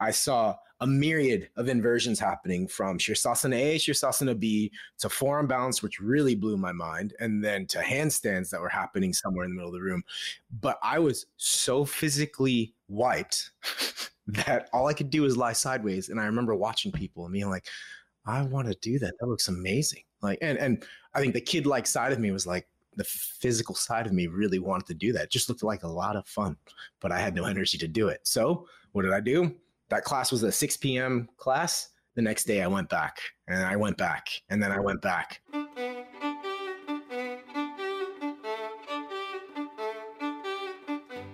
I saw a myriad of inversions happening from Shirsasana A, Shirsasana B to forearm balance, which really blew my mind, and then to handstands that were happening somewhere in the middle of the room. But I was so physically wiped that all I could do was lie sideways. And I remember watching people and being like, I want to do that. That looks amazing. Like, and and I think the kid like side of me was like, the physical side of me really wanted to do that. It just looked like a lot of fun, but I had no energy to do it. So what did I do? That class was a 6 p.m. class. The next day I went back and I went back and then I went back.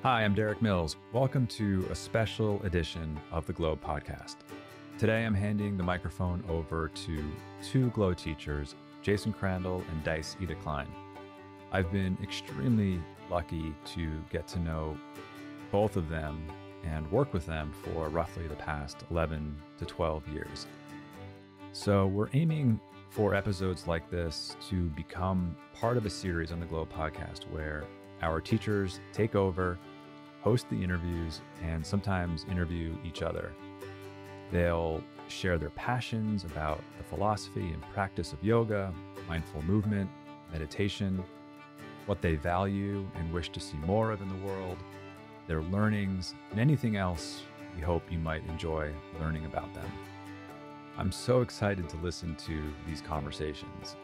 Hi, I'm Derik Mills. Welcome to a special edition of the Glo podcast. Today I'm handing the microphone over to two Glo teachers, Jason Crandell and Dice Iida Klein. I've been extremely lucky to get to know both of them and work with them for roughly the past 11 to 12 years. So, we're aiming for episodes like this to become part of a series on the Glo podcast where our teachers take over, host the interviews, and sometimes interview each other. They'll share their passions about the philosophy and practice of yoga, mindful movement, meditation, what they value and wish to see more of in the world, their learnings, and anything else we hope you might enjoy learning about them. I'm so excited to listen to these conversations.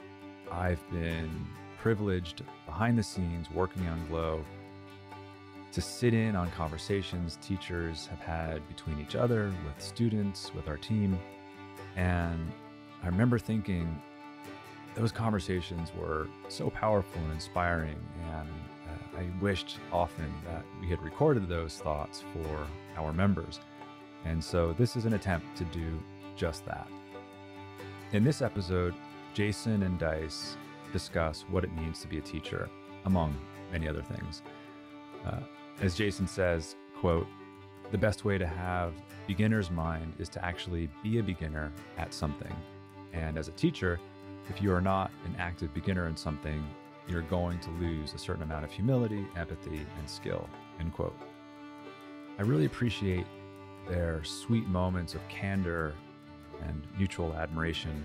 I've been privileged behind the scenes working on Glo to sit in on conversations teachers have had between each other, with students, with our team. And I remember thinking, those conversations were so powerful and inspiring. And I wished often that we had recorded those thoughts for our members. And so this is an attempt to do just that. In this episode, Jason and Dice discuss what it means to be a teacher, among many other things. Uh, as Jason says, quote, the best way to have beginner's mind is to actually be a beginner at something. And as a teacher, if you are not an active beginner in something, you're going to lose a certain amount of humility, empathy, and skill. End quote. I really appreciate their sweet moments of candor and mutual admiration,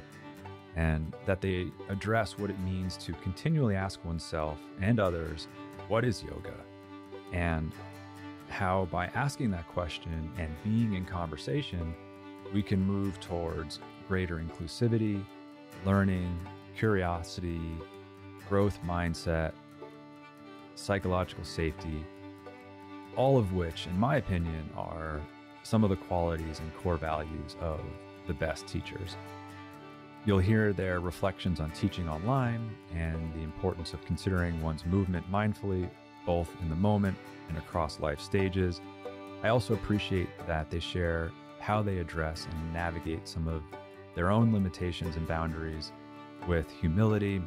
and that they address what it means to continually ask oneself and others, what is yoga? And how by asking that question and being in conversation, we can move towards greater inclusivity learning, curiosity, growth mindset, psychological safety, all of which, in my opinion, are some of the qualities and core values of the best teachers. You'll hear their reflections on teaching online and the importance of considering one's movement mindfully, both in the moment and across life stages. I also appreciate that they share how they address and navigate some of their own limitations and boundaries with humility,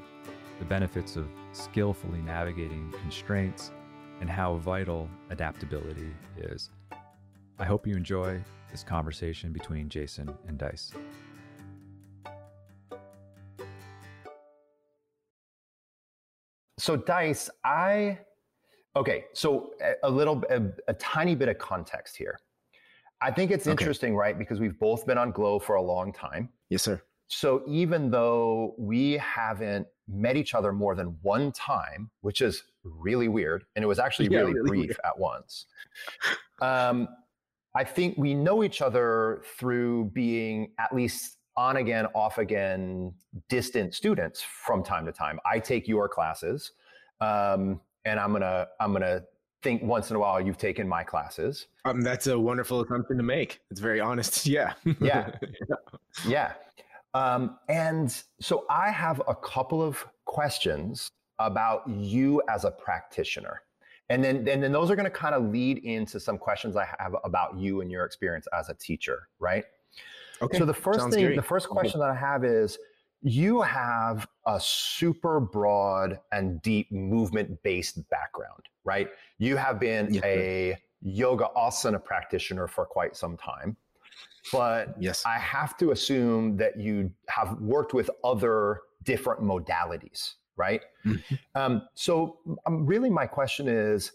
the benefits of skillfully navigating constraints, and how vital adaptability is. I hope you enjoy this conversation between Jason and Dice. So, Dice, I okay. So, a, little, a, a tiny bit of context here. I think it's interesting, okay. right? Because we've both been on Glo for a long time. Yes, sir. So even though we haven't met each other more than one time, which is really weird, and it was actually yeah, really, really, brief weird. at once, um, I think we know each other through being at least on again, off again, distant students from time to time. I take your classes, um, and I'm gonna I'm gonna think once in a while you've taken my classes. Um, that's a wonderful assumption to make. It's very honest. Yeah. yeah. Yeah. Um, and so I have a couple of questions about you as a practitioner. And then, and then those are going to kind of lead into some questions I have about you and your experience as a teacher, right? Okay. So the first Sounds thing, great. the first question that I have is you have a super broad and deep movement based background, right? You have been yeah. a yoga asana practitioner for quite some time. But yes. I have to assume that you have worked with other different modalities, right? Mm-hmm. Um, so, um, really, my question is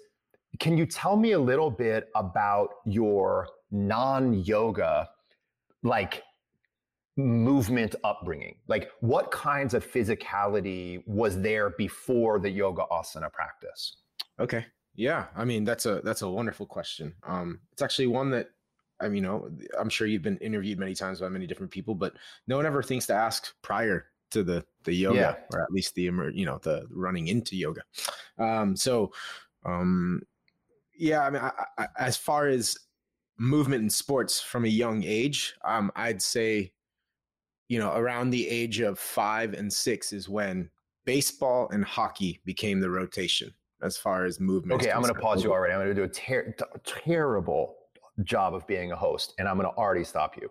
can you tell me a little bit about your non-yoga like movement upbringing? Like what kinds of physicality was there before the yoga asana practice? Okay. Yeah, I mean that's a that's a wonderful question. Um, it's actually one that I mean, you know, I'm sure you've been interviewed many times by many different people, but no one ever thinks to ask prior to the the yoga, yeah. or at least the you know the running into yoga. Um, so, um, yeah, I mean, I, I, as far as movement in sports from a young age, um, I'd say, you know, around the age of five and six is when baseball and hockey became the rotation as far as movement. Okay, I'm going to pause you already. I'm going to do a ter- terrible job of being a host, and I'm going to already stop you.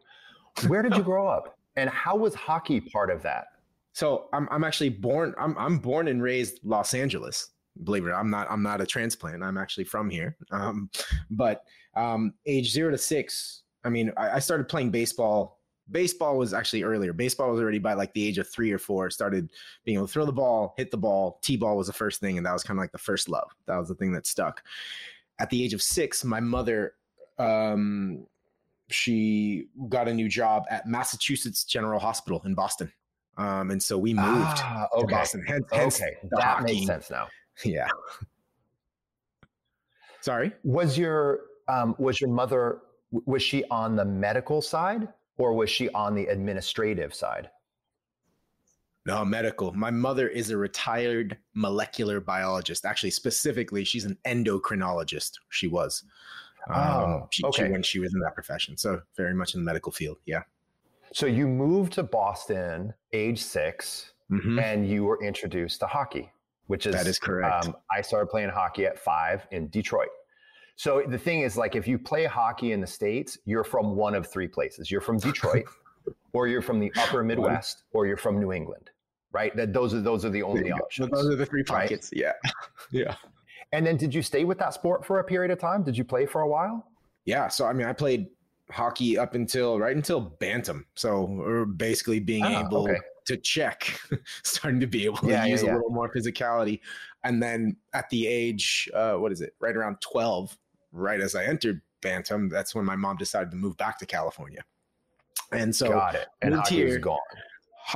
Where did you grow up, and how was hockey part of that? So I'm I'm actually born. I'm I'm born and raised Los Angeles. Believe it or not, I'm not I'm not a transplant. I'm actually from here. Um, but um, age zero to six, I mean, I, I started playing baseball baseball was actually earlier. Baseball was already by like the age of three or four, started being able to throw the ball, hit the ball. T ball was the first thing, and that was kind of like the first love. That was the thing that stuck. At the age of six, my mother um, she got a new job at Massachusetts General Hospital in Boston. Um, and so we moved ah, okay. to Boston. Hence, hence okay, that hockey. makes sense now. Yeah. Sorry. Was your um, was your mother was she on the medical side or was she on the administrative side? No, medical. My mother is a retired molecular biologist. Actually, specifically, she's an endocrinologist. She was. Um, oh, she, okay. She, when she was in that profession. So very much in the medical field. Yeah. So you moved to Boston, age 6 mm-hmm. and you were introduced to hockey, which is that is correct. Um, I started playing hockey at five in Detroit. So the thing is, like, if you play hockey in the states, you're from one of three places. You're from Detroit, or you're from the Upper Midwest, or you're from New England. Right? That those are those are the only options. Those are the three pockets. Right? Yeah, yeah. And then did you stay with that sport for a period of time? Did you play for a while? Yeah. So, I mean, I played hockey up until right until Bantam. So we're basically being oh, able okay. to check, starting to be able to yeah, use yeah, yeah. a little more physicality. And then at the age, uh, what is it, right around 12, right as I entered Bantam, that's when my mom decided to move back to California. And so got it. And hockey here, gone.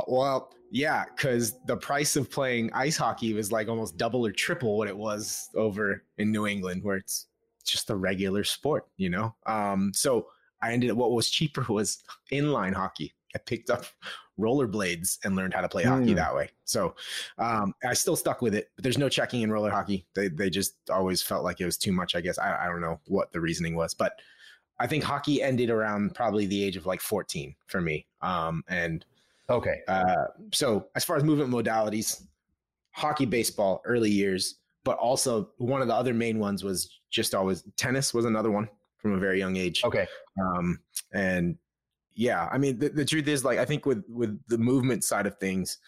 Well, yeah, because the price of playing ice hockey was like almost double or triple what it was over in New England, where it's just a regular sport, you know. Um, so I ended up what was cheaper was inline hockey. I picked up rollerblades and learned how to play mm. hockey hmm. that way. So um, I still stuck with it, but there's no checking in roller hockey. They they just always felt like it was too much. I guess I, I don't know what the reasoning was, but I think hockey ended around probably the age of like 14 for me. Um, and Okay. Uh, so as far as movement modalities, hockey, baseball, early years, but also one of the other main ones was just always tennis was another one from a very young age. Okay. Um, and yeah, I mean, the, the truth is like, I think with, with the movement side of things,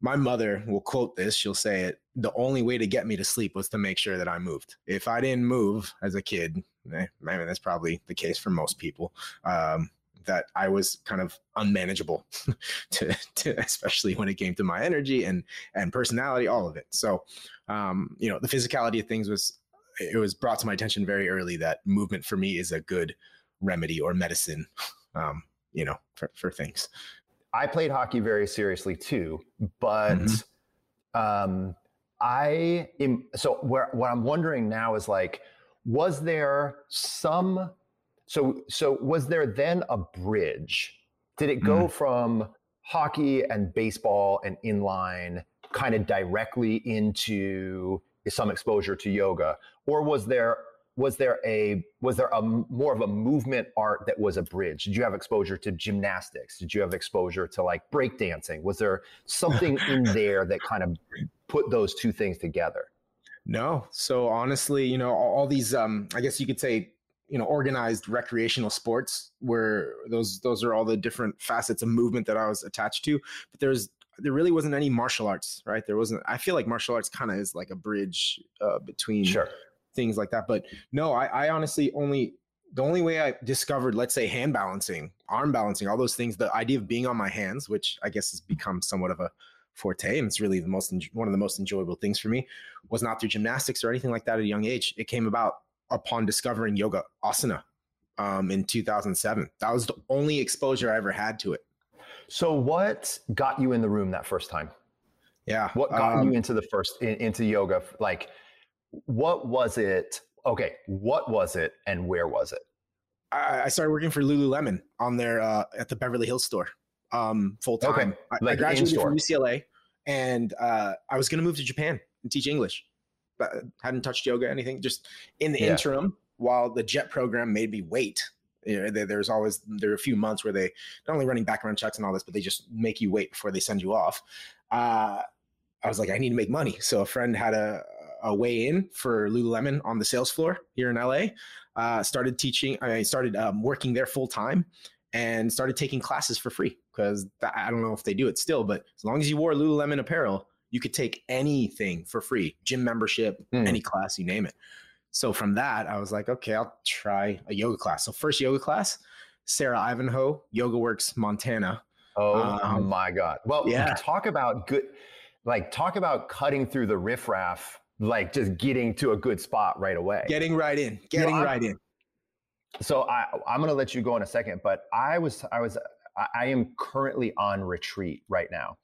my mother will quote this. She'll say it. The only way to get me to sleep was to make sure that I moved. If I didn't move as a kid, eh, I mean, that's probably the case for most people. Um, that I was kind of unmanageable to, to, especially when it came to my energy and and personality, all of it. So, um, you know, the physicality of things was it was brought to my attention very early that movement for me is a good remedy or medicine, um, you know, for, for things. I played hockey very seriously too, but mm-hmm. um, I am so where, what I'm wondering now is like, was there some so, so was there then a bridge? Did it go mm. from hockey and baseball and inline kind of directly into some exposure to yoga, or was there was there a was there a more of a movement art that was a bridge? Did you have exposure to gymnastics? Did you have exposure to like breakdancing? Was there something in there that kind of put those two things together? No. So honestly, you know, all, all these um I guess you could say you know organized recreational sports where those those are all the different facets of movement that I was attached to but there's there really wasn't any martial arts right there wasn't I feel like martial arts kind of is like a bridge uh, between sure. things like that but no I, I honestly only the only way I discovered, let's say, hand balancing, arm balancing, all those things, the idea of being on my hands, which I guess has become somewhat of a forte, and it's really the most one of the most enjoyable things for me, was not through gymnastics or anything like that at a young age. It came about upon discovering yoga asana um, in 2007. That was the only exposure I ever had to it. So, what got you in the room that first time? Yeah. What got um, you into the first in, into yoga? Like, what was it? Okay, what was it, and where was it? I, I started working for Lululemon on their uh, at the Beverly Hills store um, full time. Okay. Like I, graduated from UCLA, and uh, I was going to move to Japan and teach English, hadn't touched yoga anything. Just in the yeah. interim, while the JET program made me wait. You know, there, there's always there are a few months where they not only running background checks and all this, but they just make you wait before they send you off. Uh, I was like, I need to make money. So a friend had a, a way in for Lululemon on the sales floor here in LA. Uh, started teaching. I started um, working there full time and started taking classes for free because I don't know if they do it still, but as long as you wore Lululemon apparel, you could take anything for free, gym membership, mm. any class, you name it. So from that, I was like, okay, I'll try a yoga class. So first yoga class, Sarah Ivanhoe, Yoga Works Montana. Oh um, my God. Well, yeah. talk about good, like talk about cutting through the riffraff, like just getting to a good spot right away. Getting right in, getting right in. So I, I'm going to let you go in a second, but I was, I was, I am currently on retreat right now.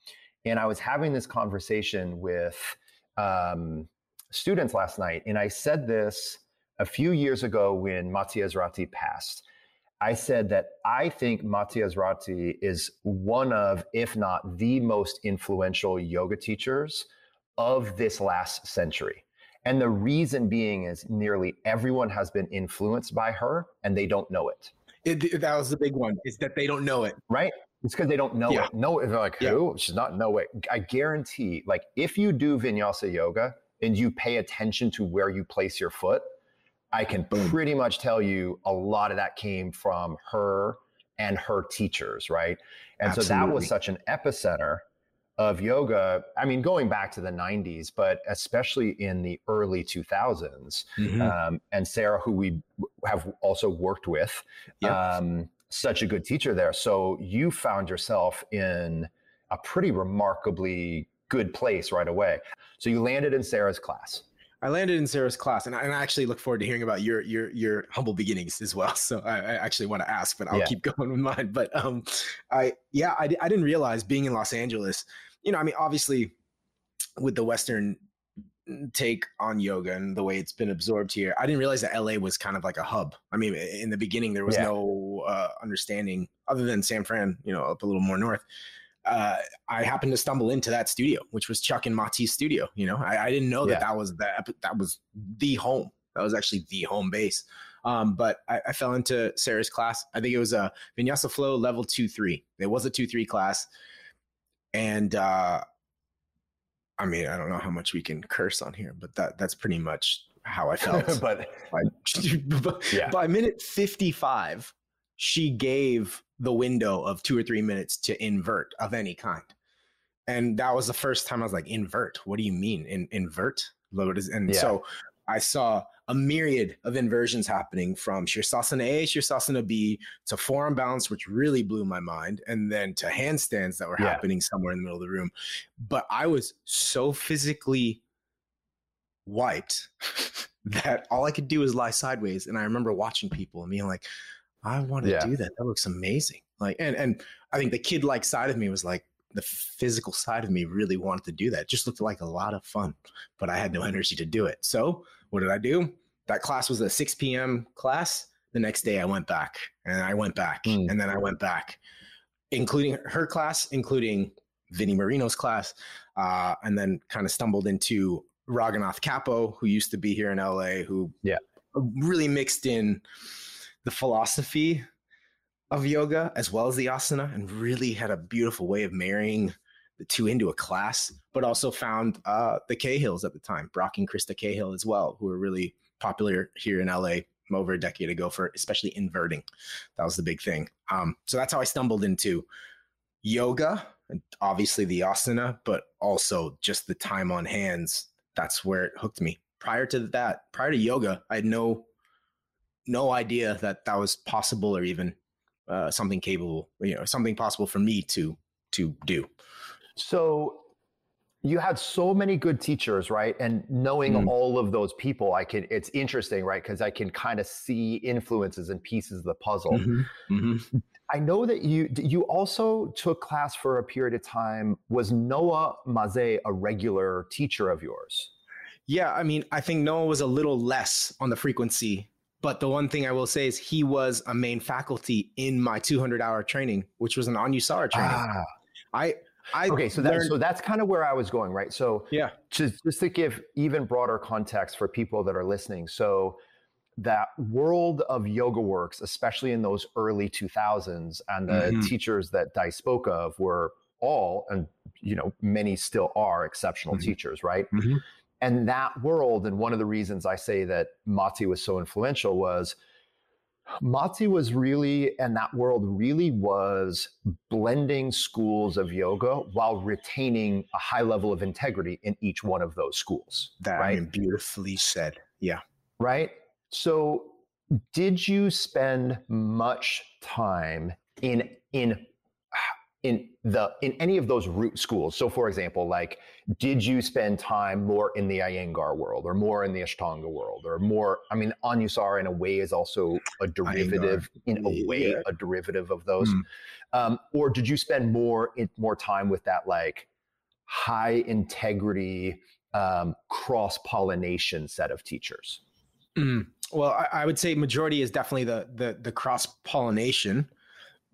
And I was having this conversation with um, students last night. And I said this a few years ago when Maty Ezraty passed. I said that I think Maty Ezraty is one of, if not the most influential yoga teachers of this last century. And the reason being is nearly everyone has been influenced by her and they don't know it. it that was the big one, is that they don't know it. Right? It's because they don't know yeah. it. No, they're like, who? Yeah. She's not know it. I guarantee, like, if you do vinyasa yoga and you pay attention to where you place your foot, I can Boom. pretty much tell you a lot of that came from her and her teachers, right? And Absolutely. so that was such an epicenter of yoga, I mean, going back to the 90s, but especially in the early 2000s. Mm-hmm. Um, and Sarah, who we have also worked with, yep. um, such a good teacher there. So you found yourself in a pretty remarkably good place right away. So you landed in Sarah's class. I landed in Sarah's class, and I, and I, actually look forward to hearing about your your your humble beginnings as well. So I, I actually want to ask, but I'll yeah. keep going with mine. But um, I yeah, I, I didn't realize being in Los Angeles you know, I mean, obviously with the Western take on yoga and the way it's been absorbed here, I didn't realize that LA was kind of like a hub. I mean, in the beginning, there was yeah. no uh, understanding other than San Fran, you know, up a little more north. Uh, I happened to stumble into that studio, which was Chuck and Maty's studio. You know, I, I didn't know that yeah. that was that that was the home. That was actually the home base. Um, but I, I, fell into Sarah's class. I think it was a Vinyasa Flow level two three. It was a two three class and uh, I mean, I don't know how much we can curse on here, but that that's pretty much how I felt. but by, yeah. by minute 55, she gave the window of two or three minutes to invert of any kind. And that was the first time I was like, invert? What do you mean? In, invert? And yeah. so I saw a myriad of inversions happening from Shirsasana A, Shirsasana B to forearm balance, which really blew my mind, and then to handstands that were yeah. happening somewhere in the middle of the room. But I was so physically wiped that all I could do was lie sideways. And I remember watching people and being like, I want to yeah. do that. That looks amazing. Like, and and I think the kid like side of me was like, the physical side of me really wanted to do that. It just looked like a lot of fun, but I had no energy to do it. So what did I do? That class was a 6 p.m. class. The next day I went back and I went back mm. and then I went back, including her class, including Vinnie Marino's class, uh, and then kind of stumbled into Raghunath Cappo, who used to be here in LA, who yeah really mixed in the philosophy of yoga as well as the asana and really had a beautiful way of marrying the two into a class, but also found uh, the Cahills at the time, Brock and Krista Cahill as well, who were really popular here in LA over a decade ago for especially inverting. That was the big thing. Um, so that's how I stumbled into yoga and obviously the asana, but also just the time on hands. That's where it hooked me. Prior to that, prior to yoga, I had no no idea that that was possible or even uh, something capable, you know, something possible for me to to do. So you had so many good teachers, right? And knowing Mm. all of those people, I can it's interesting, right? Because I can kind of see influences and pieces of the puzzle. Mhm, mhm. I know that you you also took class for a period of time. Was Noah Maze a regular teacher of yours? Yeah, I mean, I think Noah was a little less on the frequency, but the one thing I will say is he was a main faculty in my 200 hour training, which was an Anusara training. Ah, I, I okay, so that, learned- so that's kind of where I was going, right? So yeah, just just to give even broader context for people that are listening so that world of yoga works especially in those early 2000s and the Mhm. teachers that Dice spoke of were all and you know many still are exceptional Mhm. teachers right Mhm. And that world and one of the reasons i say that Maty was so influential was Maty was really, and that world really was blending schools of yoga while retaining a high level of integrity in each one of those schools. that I right? mean, beautifully said. Yeah. Right. So, did you spend much time in in in the in any of those root schools? So, for example, like, did you spend time more in the Iyengar world, or more in the Ashtanga world, or more? I mean, Anusara in a way is also a derivative, in a way, Yeah. a derivative of those. Mm. Um, or did you spend more in, more time with that like high integrity um, cross pollination set of teachers? Mm. Well, I, I would say majority is definitely the the the cross pollination.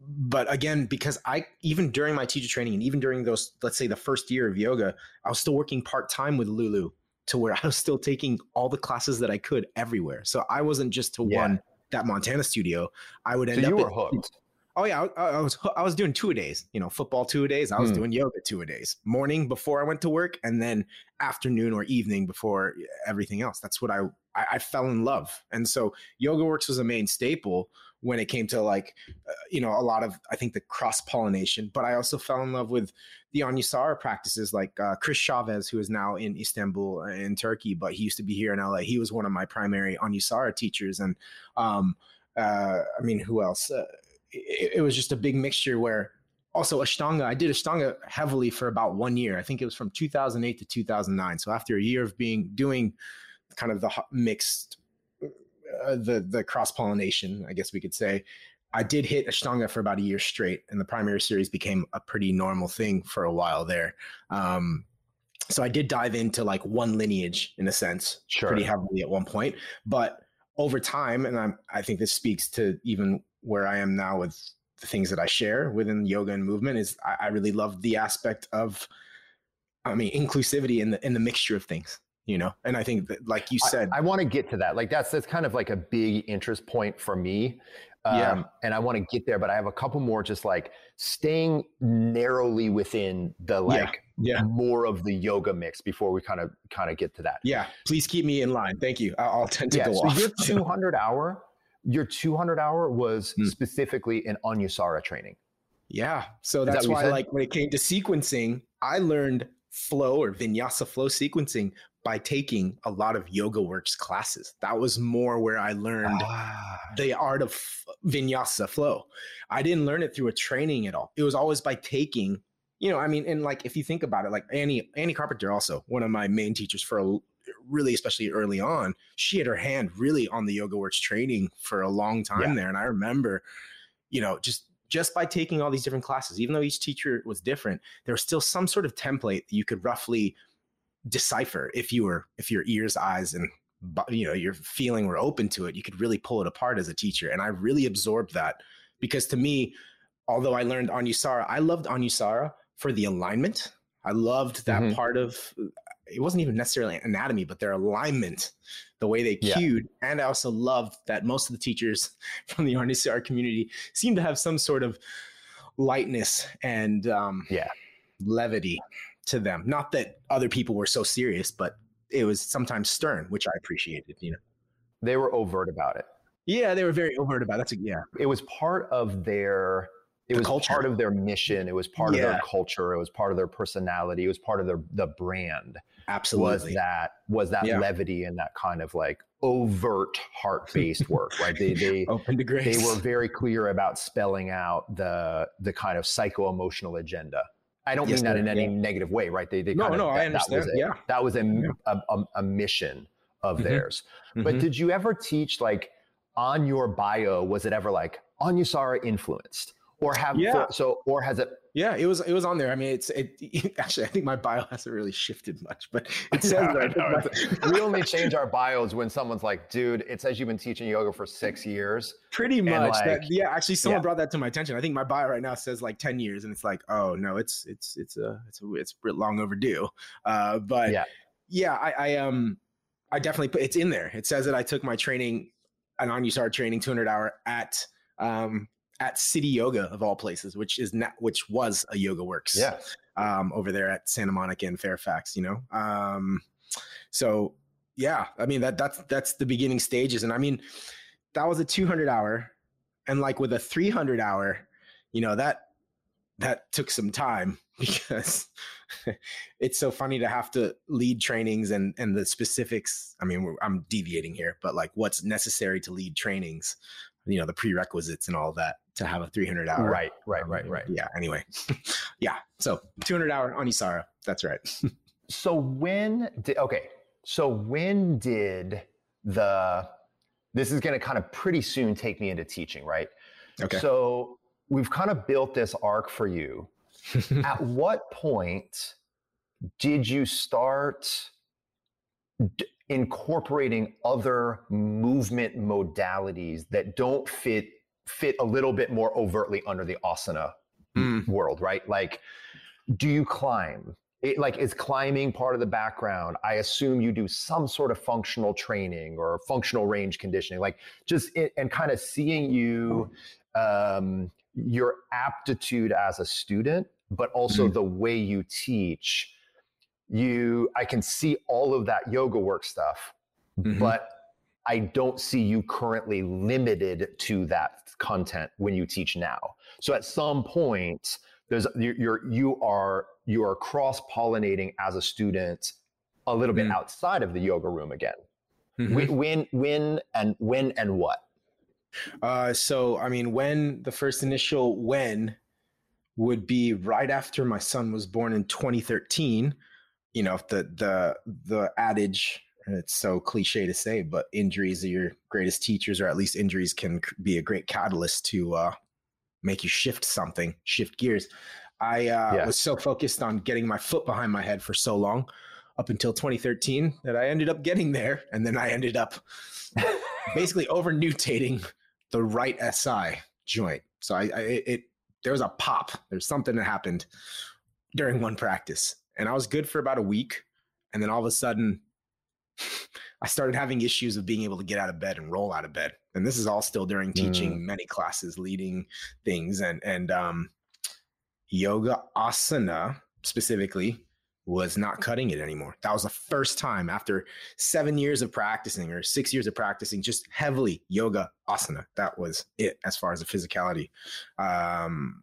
But again, because I even during my teacher training and even during those, let's say the first year of yoga, I was still working part time with Lulu to where I was still taking all the classes that I could everywhere. So I wasn't just to Yeah. one that Montana studio. I would So end you up were at- hooked. Oh yeah, I, I was I was doing two a days. You know, football two a days. I was Hmm. doing yoga two a days. Morning before I went to work, and then afternoon or evening before everything else. That's what I I, I fell in love. And so Yoga Works was a main staple when it came to like uh, you know a lot of I think the cross pollination. But I also fell in love with the Anusara practices, like uh, Chris Chavez, who is now in Istanbul uh, in Turkey, but he used to be here in LA. He was one of my primary Anusara teachers, and um, uh, I mean, who else? Uh, it, it was just a big mixture where also Ashtanga, I did Ashtanga heavily for about one year. I think it was from 2008 to 2009. So after a year of being doing kind of the mixed, uh, the the cross pollination, I guess we could say, I did hit Ashtanga for about a year straight, and the primary series became a pretty normal thing for a while there. Um, so I did dive into like one lineage in a sense, Sure. pretty heavily at one point, but over time, and I'm, I think this speaks to even where I am now with the things that I share within yoga and movement is I, I really love the aspect of, I mean, inclusivity in the in the mixture of things, you know. And I think that, like you said, I, want to get to that. Like that's that's kind of like a big interest point for me. Um, Yeah. And I want to get there, but I have a couple more just like staying narrowly within the like yeah. more of the yoga mix before we kind of kind of get to that. yeah, please keep me in line. Thank you. I- I'll tend to yeah. go So off. your 200 hour, your 200 hour was Hmm. specifically an Anusara training. Yeah. So that's you why, like, when it came to sequencing, I learned flow or vinyasa flow sequencing by taking a lot of Yoga Works classes. That was more where I learned Ah. the art of vinyasa flow. I didn't learn it through a training at all. It was always by taking, you know, I mean, and like if you think about it, like Annie, Annie Carpenter, also one of my main teachers for a, really, especially early on, she had her hand really on the Yoga Works training for a long time Yeah. there. And I remember, you know, just just by taking all these different classes, even though each teacher was different, there was still some sort of template that you could roughly decipher if you were if your ears, eyes, and you know your feeling were open to it. You could really pull it apart as a teacher, and I really absorbed that because to me, although I learned Anusara, I loved Anusara for the alignment. I loved that Mhm. part of it wasn't even necessarily anatomy, but their alignment, the way they Yeah. cued. And I also loved that most of the teachers from the Anusara community seem to have some sort of lightness and um, Yeah. levity to them. Not that other people were so serious, but it was sometimes stern, which I appreciated. You know, They were overt about it. yeah, they were very overt about. It. That's a, yeah, It was part of their it The was culture. part of their mission. It was part of their culture. It was part of their personality. It was part of their the brand. Absolutely. Was that was that Yeah. levity and that kind of like overt heart based work, right? They they Open to grace. they were very clear about spelling out the the kind of psycho emotional agenda I don't Yes, mean that in any Yeah. negative way, right? They, they No, kind of, no, I that, that was a- Yeah. that was a, Yeah. a, a, a mission of Mhm. theirs. But Mhm. did you ever teach like on your bio? Was it ever like Anusara influenced, or have Yeah. so, or has it? Yeah, it was it was on there. I mean, it's it actually I think my bio hasn't really shifted much, but it says that I I know. my- we only change our bios when someone's like, "Dude, it says you've been teaching yoga for six years." pretty much that, yeah. Actually, someone Yeah. brought that to my attention. I think my bio right now says like ten years, and it's like, oh no, it's it's it's a it's a, it's long overdue. Uh, but Yeah. yeah, I, I um I definitely put it's in there. It says that I took my training, an on training, two hundred hour at um at City Yoga of all places, which is not which was a Yoga Works. Yeah, um, over there at Santa Monica and Fairfax, you know. Um, so yeah, I mean that that's that's the beginning stages, and I mean that was a 200 hour, and like with a 300 hour, you know that that took some time because it's so funny to have to lead trainings and and the specifics. I mean, we're, I'm deviating here, but like what's necessary to lead trainings, you know, the prerequisites and all that to have a 300 hour. right, right, um, right, right. Yeah. Anyway, yeah. So 200 hour Anusara. That's right. So when did okay? So when did the this is going to kind of pretty soon take me into teaching, right? Okay. So we've kind of built this arc for you. At what point did you start d- incorporating other movement modalities that don't fit fit a little bit more overtly under the asana Mm. world, right? Like, do you climb? It, like, is climbing part of the background? I assume you do some sort of functional training or functional range conditioning, like just it, and kind of seeing you, um, your aptitude as a student, but also the way you teach. You, I can see all of that yoga work stuff, Mhm. but I don't see you currently limited to that content when you teach now. So at some point, there's you're, you're you are you are cross pollinating as a student a little bit Mm. outside of the yoga room again. Mhm. When, when when and when and what? Uh, so I mean, when the first initial when would be right after my son was born in 2013. You know, the the the adage. It's so cliche to say, but injuries are your greatest teachers, or at least injuries can be a great catalyst to uh, make you shift something, shift gears. I uh, Yeah. was so focused on getting my foot behind my head for so long, up until 2013, that I ended up getting there, and then I ended up basically over nutating the right SI joint. So I, I it there was a pop. There's something that happened during one practice, and I was good for about a week, and then all of a sudden, I started having issues of being able to get out of bed and roll out of bed. And this is all still during teaching many classes, leading things, and and um, yoga asana specifically was not cutting it anymore. That was the first time after seven years of practicing or six years of practicing just heavily yoga asana. That was it as far as the physicality. Um,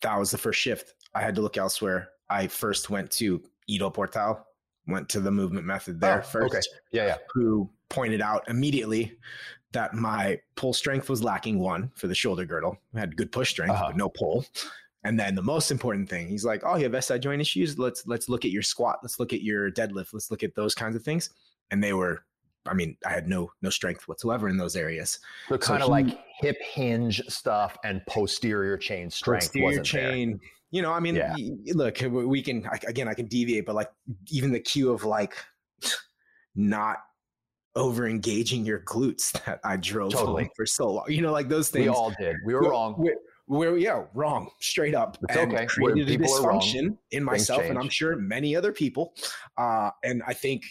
that was the first shift. I had to look elsewhere. I first went to Ido Portal, went to the movement method there Oh, first, okay. Yeah, yeah. who pointed out immediately that my pull strength was lacking one for the shoulder girdle. I had good push strength, Uh-huh. but no pull. And then the most important thing, he's like, "Oh, you have SI joint issues. Let's let's look at your squat. Let's look at your deadlift. Let's look at those kinds of things." And they were, I mean, I had no no strength whatsoever in those areas. So So kind of he- like hip hinge stuff and posterior chain strength Posterior wasn't there. You know, I mean, Yeah. look, we can again. I can deviate, but like even the cue of like not over engaging your glutes that I drove Totally. for so long. You know, like those things. We all did. We were Well, wrong. We're, we're- yeah, wrong, straight up. It's and okay. We're- Created a people wrong. dysfunction in myself, and I'm sure many other people. Uh, and I think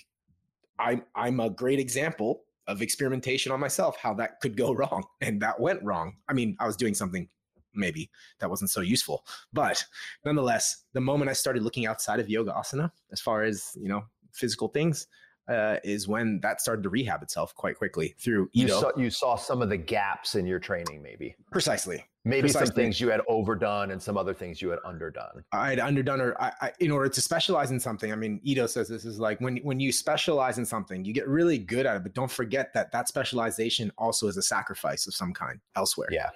I'm I'm a great example of experimentation on myself, how that could go wrong, and that went wrong. I mean, I was doing something maybe that wasn't so useful, but nonetheless, the moment I started looking outside of yoga asana, as far as you know, physical things. Uh, is when that started to rehab itself quite quickly through You saw you saw some of the gaps in your training, maybe. Precisely. Maybe some things you had overdone and some other things you had underdone. I had underdone or I, I, in order to specialize in something. I mean, Ido says this is like when when you specialize in something, you get really good at it, but don't forget that that specialization also is a sacrifice of some kind elsewhere. Yeah.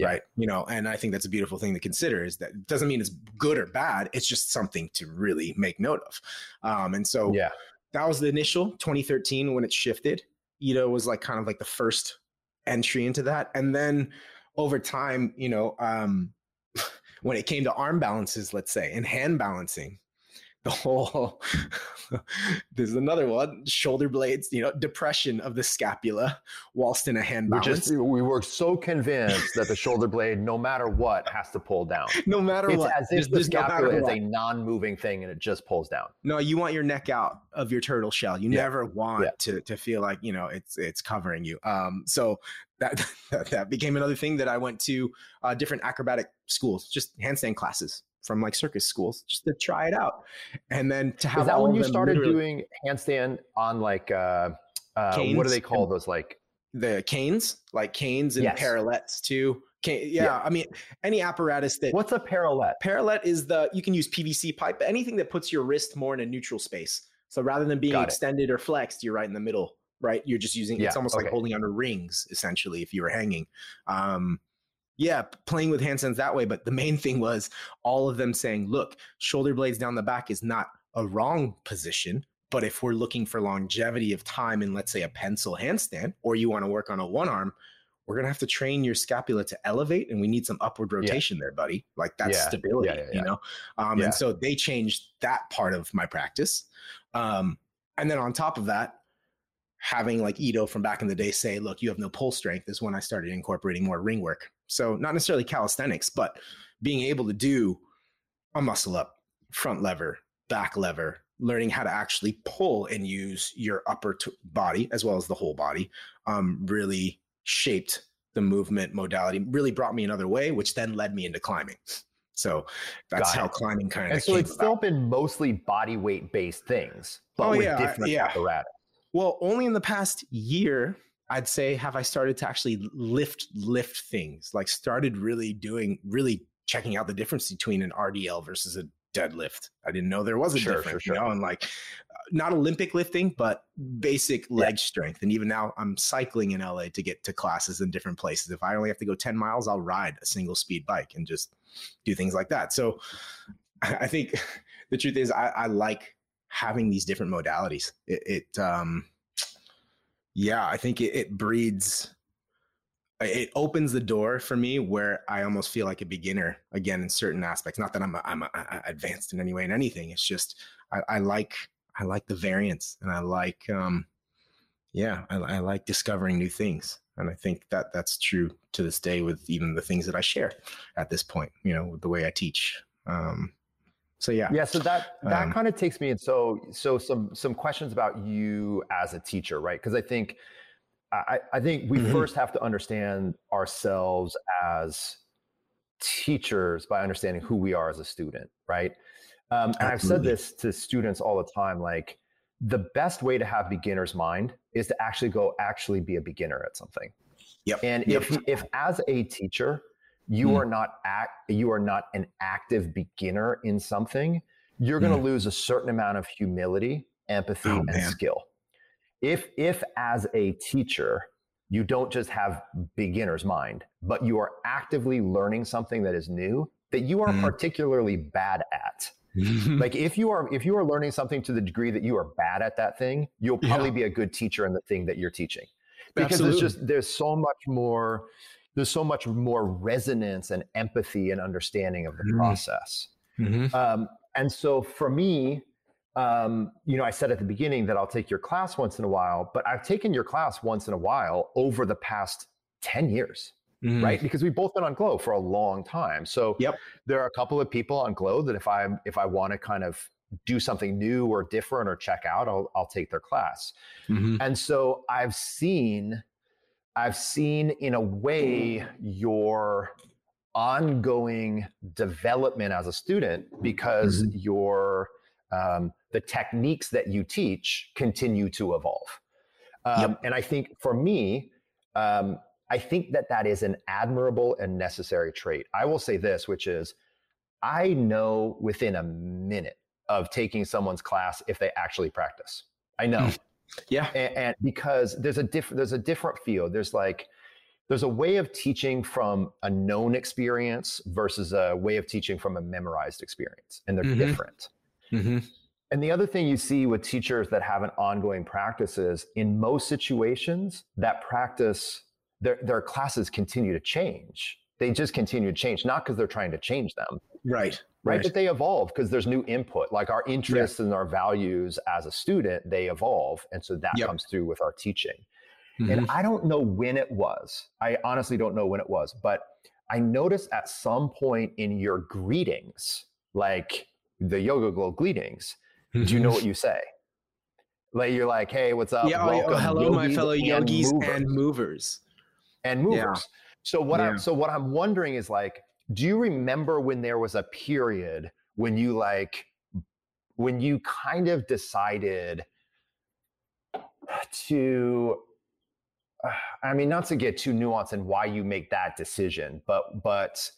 Yeah. right? You know, and I think that's a beautiful thing to consider. Is that doesn't mean it's good or bad. It's just something to really make note of. Um, and so yeah, that was the initial 2013 when it shifted. Ido was like kind of like the first entry into that, and then over time, you know, um, when it came to arm balances, let's say, and hand balancing, the whole there's another one shoulder blades you know depression of the scapula whilst in a hand balance. we just we were so convinced that the shoulder blade no matter what has to pull down no matter it's what as if the scapula no is what. a non-moving thing and it just pulls down no you want your neck out of your turtle shell you yeah. never want yeah. to to feel like you know it's it's covering you um so that that became another thing that i went to uh, different acrobatic schools just handstand classes from like circus schools just to try it out. And then to have Is that when you started doing handstand on like uh, uh what do they call those like the canes, like canes and yes. parallettes too. Can, yeah, yeah, I mean, any apparatus that. What's a parallette? Parallette is the you can use PVC pipe, anything that puts your wrist more in a neutral space. So rather than being Got extended it. or flexed, you're right in the middle. Right, you're just using. Yeah, it's almost okay. like holding onto rings, essentially, if you were hanging. Um, yeah, playing with handstands that way. But the main thing was all of them saying, look, shoulder blades down the back is not a wrong position. But if we're looking for longevity of time in, let's say, a pencil handstand, or you want to work on a one arm, we're going to have to train your scapula to elevate and we need some upward rotation yeah. there, buddy. Like that's yeah. stability, yeah, you know? Um, and so they changed that part of my practice. Um, and then on top of that, having like Ido from back in the day say, look, you have no pull strength is when I started incorporating more ring work. So not necessarily calisthenics, but being able to do a muscle up, front lever, back lever, learning how to actually pull and use your upper t- body as well as the whole body um, really shaped the movement modality really brought me another way which then led me into climbing so that's how climbing kind of and so it's about. still been mostly body weight based things but oh, with yeah, different yeah. apparatus well only in the past year I'd say have I started to actually lift lift things, like started really doing really checking out the difference between an RDL versus a deadlift. I didn't know there was a sure, difference, sure, sure. you know, and like not Olympic lifting, but basic leg yeah. strength. And even now I'm cycling in LA to get to classes in different places. If I only have to go 10 miles, I'll ride a single speed bike and just do things like that. So I think the truth is I, I like having these different modalities. It, it um, yeah, I think it, it breeds it opens the door for me where I almost feel like a beginner again in certain aspects. Not that I'm a, I'm a, a advanced in any way in anything. It's just I, I, like I like the variance and I like um yeah I, I, like discovering new things and I think that that's true to this day with even the things that I share at this point. You know, with the way I teach. Um, so yeah yeah so that that um, kind of takes me in so so some some questions about you as a teacher right because i think i i think we mm-hmm. first have to understand ourselves as teachers by understanding who we are as a student right um, and i've said this to students all the time like the best way to have beginner's mind is to actually go actually be a beginner at something yep. and yep. if if as a teacher you mm. are not act you are not an active beginner in something you're going to mm. lose a certain amount of humility empathy oh, and man. skill if if as a teacher you don't just have beginner's mind but you are actively learning something that is new that you are mm. particularly bad at like if you are if you are learning something to the degree that you are bad at that thing you'll probably yeah. be a good teacher in the thing that you're teaching because Absolutely. there's just there's so much more there's so much more resonance and empathy and understanding of the mm-hmm. process. Mm-hmm. Um, and so for me, um, you know, I said at the beginning that I'll take your class once in a while, but I've taken your class once in a while over the past 10 years. Mm. Right. Because we've both been on Glo for a long time. So yep. there are a couple of people on Glo that if I if I want to kind of do something new or different or check out, I'll I'll take their class. Mm-hmm. And so I've seen I've seen in a way your ongoing development as a student because mm-hmm. your um, the techniques that you teach continue to evolve. Um, yep. And I think for me, um, I think that that is an admirable and necessary trait. I will say this, which is I know within a minute of taking someone's class if they actually practice. I know. Yeah, and, and because there's a different there's a different feel. There's like there's a way of teaching from a known experience versus a way of teaching from a memorized experience, and they're mm-hmm. different. Mm-hmm. And the other thing you see with teachers that have an ongoing practice is in most situations, that practice, their, their classes continue to change. They just continue to change, not because they're trying to change them. Right. Right. right. But they evolve because there's new input. Like our interests yeah. and our values as a student, they evolve. And so that yep. comes through with our teaching. Mm-hmm. And I don't know when it was. I honestly don't know when it was, but I noticed at some point in your greetings, like the YogaGlo greetings, mm-hmm. do you know what you say? Like you're like, hey, what's up? Yeah, oh, Welcome, hello, my fellow yogis and movers. And movers. And movers. Yeah. So what yeah. I'm so what I'm wondering is like, do you remember when there was a period when you like when you kind of decided to i mean not to get too nuanced in why you make that decision but but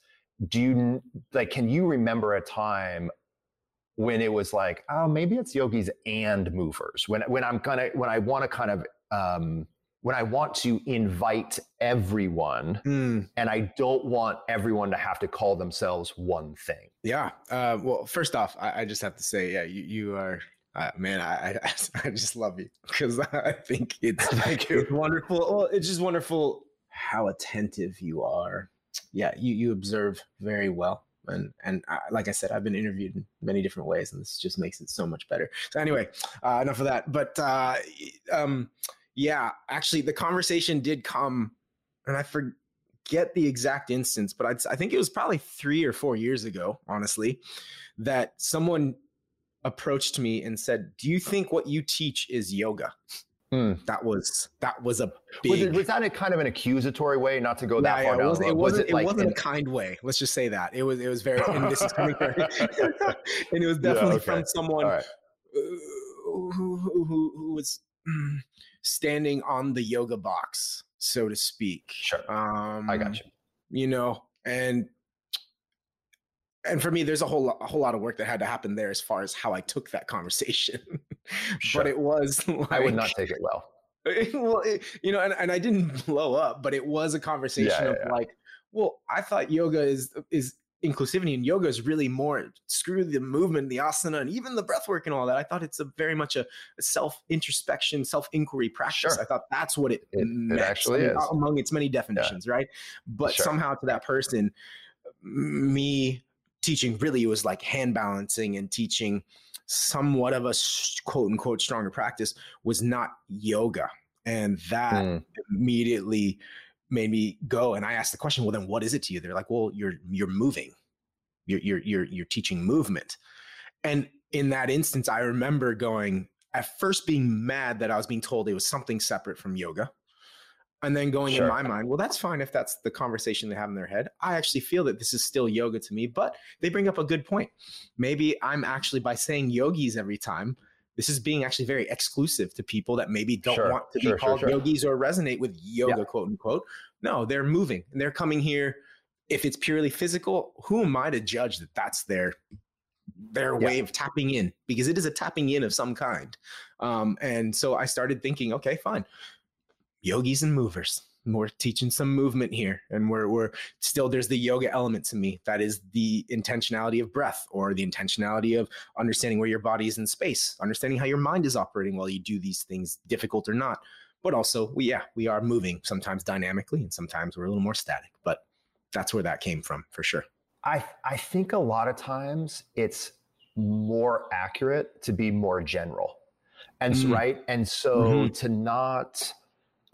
do you like can you remember a time when it was like oh maybe it's yogis and movers when when i'm gonna when i want to kind of um when I want to invite everyone mm. and I don't want everyone to have to call themselves one thing. Yeah. Uh, well, first off, I, I, just have to say, yeah, you, you are, uh, man, I, I, I, just love you because I think it's, Thank you. it's wonderful. Well, it's just wonderful how attentive you are. Yeah. You, you observe very well. And, and I, like I said, I've been interviewed in many different ways and this just makes it so much better. So anyway, uh, enough of that, but, uh, um, yeah, actually, the conversation did come, and I forget the exact instance, but I'd, I think it was probably three or four years ago, honestly, that someone approached me and said, "Do you think what you teach is yoga?" Hmm. That was that was a big. Was, it, was, that a kind of an accusatory way, not to go that yeah, far yeah, it wasn't, it wasn't, was it, like, wasn't a kind way. Let's just say that it was. It was very. And this is coming very. and it was definitely yeah, okay. from someone right. who, who, who, who was standing on the yoga box, so to speak. Sure. Um, I got you. You know, and and for me, there's a whole a whole lot of work that had to happen there as far as how I took that conversation. sure. But it was like, I would not take it well. well, it, you know, and, and I didn't blow up, but it was a conversation yeah, of yeah. like, well, I thought yoga is is inclusivity in yoga is really more screw the movement, the asana, and even the breath work and all that. I thought it's a very much a, a self introspection, self inquiry practice. Sure. I thought that's what it, it, it actually is among its many definitions, yeah. right? But sure. somehow to that person, me teaching really was like hand balancing and teaching somewhat of a quote unquote stronger practice was not yoga. And that mm. immediately made me go and I asked the question, well, then what is it to you? They're like, well, you're you're moving. You're you're you're you're teaching movement. And in that instance, I remember going at first being mad that I was being told it was something separate from yoga. And then going sure. in my mind, well, that's fine if that's the conversation they have in their head. I actually feel that this is still yoga to me, but they bring up a good point. Maybe I'm actually by saying yogis every time, this is being actually very exclusive to people that maybe don't sure, want to sure, be called sure, yogis or resonate with yoga, yeah. quote unquote. No, they're moving and they're coming here. If it's purely physical, who am I to judge that that's their their yeah. way of tapping in? Because it is a tapping in of some kind. Um, and so I started thinking, okay, fine, yogis and movers we're teaching some movement here and we're, we're still there's the yoga element to me. That is the intentionality of breath or the intentionality of understanding where your body is in space understanding how your mind is operating while you do these things difficult or not. But also we yeah we are moving sometimes dynamically and sometimes we're a little more static but that's where that came from for sure. I i think a lot of times it's more accurate to be more general. And mm. right? And so mm-hmm. to not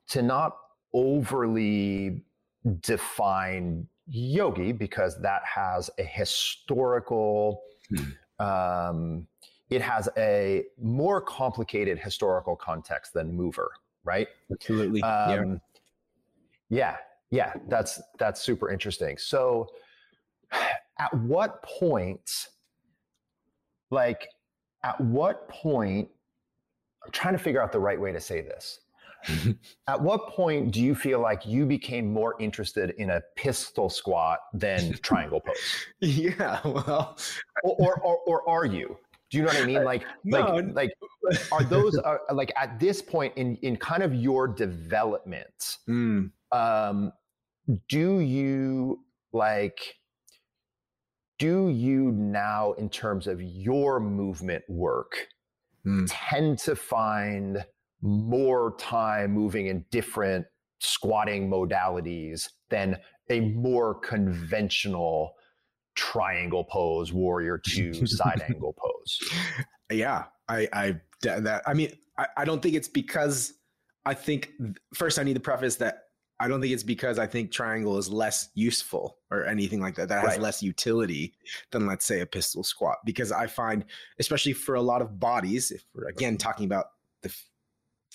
to not overly define yogi because that has a historical hmm. um, it has a more complicated historical context than mover right absolutely um, yeah. yeah yeah that's that's super interesting so at what point like at what point i'm trying to figure out the right way to say this At what point do you feel like you became more interested in a pistol squat than triangle pose? Yeah, well, or, or, or, are you? Do you know what I mean? Like, no. like, like, are those like at this point in in kind of your development? Mm. Um, do you like do you now in terms of your movement work mm. tend to find more time moving in different squatting modalities than a more conventional triangle pose warrior two side angle pose yeah i i that i mean I, I don't think it's because i think first i need to preface that I don't think it's because I think triangle is less useful or anything like that. That has right. less utility than let's say a pistol squat. Because I find, especially for a lot of bodies, if we're again talking about the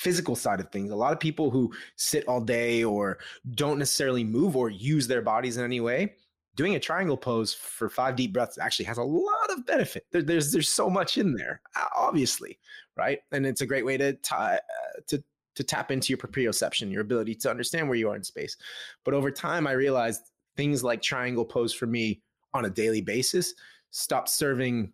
physical side of things, a lot of people who sit all day or don't necessarily move or use their bodies in any way, doing a triangle pose for five deep breaths actually has a lot of benefit. There, there's there's so much in there, obviously, right? And it's a great way to tie uh, to to tap into your proprioception, your ability to understand where you are in space. But over time, I realized things like triangle pose for me on a daily basis stopped serving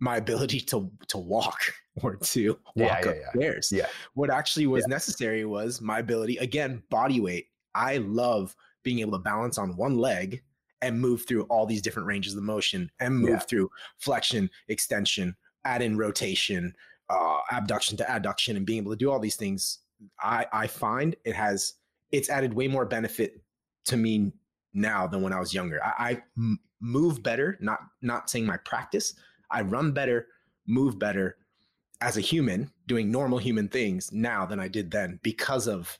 my ability to to walk or to walk yeah, yeah, upstairs. Yeah. What actually was yeah. necessary was my ability, again, body weight. I love being able to balance on one leg and move through all these different ranges of motion and move yeah. through flexion, extension, add in rotation, uh, abduction to adduction, and being able to do all these things I, I find it has it's added way more benefit to me now than when I was younger. I, I m- move better, not not saying my practice. I run better, move better as a human, doing normal human things now than I did then because of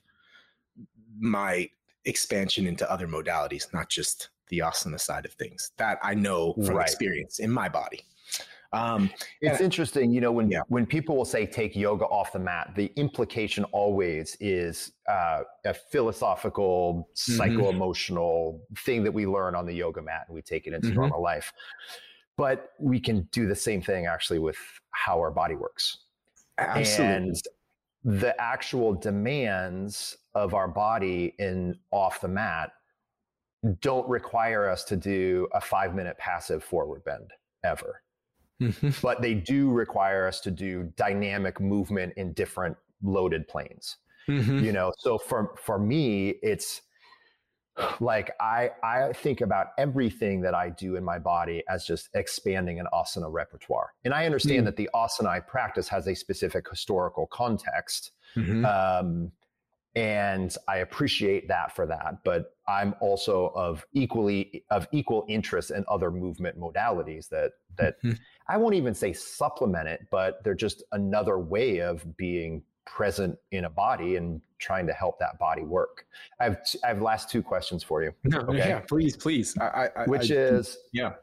my expansion into other modalities, not just the asana side of things that I know from right. experience in my body. Um, it's interesting, you know, when yeah. when people will say take yoga off the mat, the implication always is uh, a philosophical, psycho emotional mm-hmm. thing that we learn on the yoga mat and we take it into mm-hmm. normal life. But we can do the same thing actually with how our body works. Absolutely. And the actual demands of our body in off the mat don't require us to do a five minute passive forward bend ever. Mm-hmm. But they do require us to do dynamic movement in different loaded planes. Mm-hmm. You know, so for for me, it's like I I think about everything that I do in my body as just expanding an asana repertoire. And I understand mm that the asana I practice has a specific historical context. Mm-hmm. Um, and I appreciate that for that. But I'm also of equally of equal interest in other movement modalities that that mm-hmm. I won't even say supplement it, but they're just another way of being present in a body and trying to help that body work. I have t- I have last two questions for you. No, okay? yeah, please, please. I, I, which I, is yeah,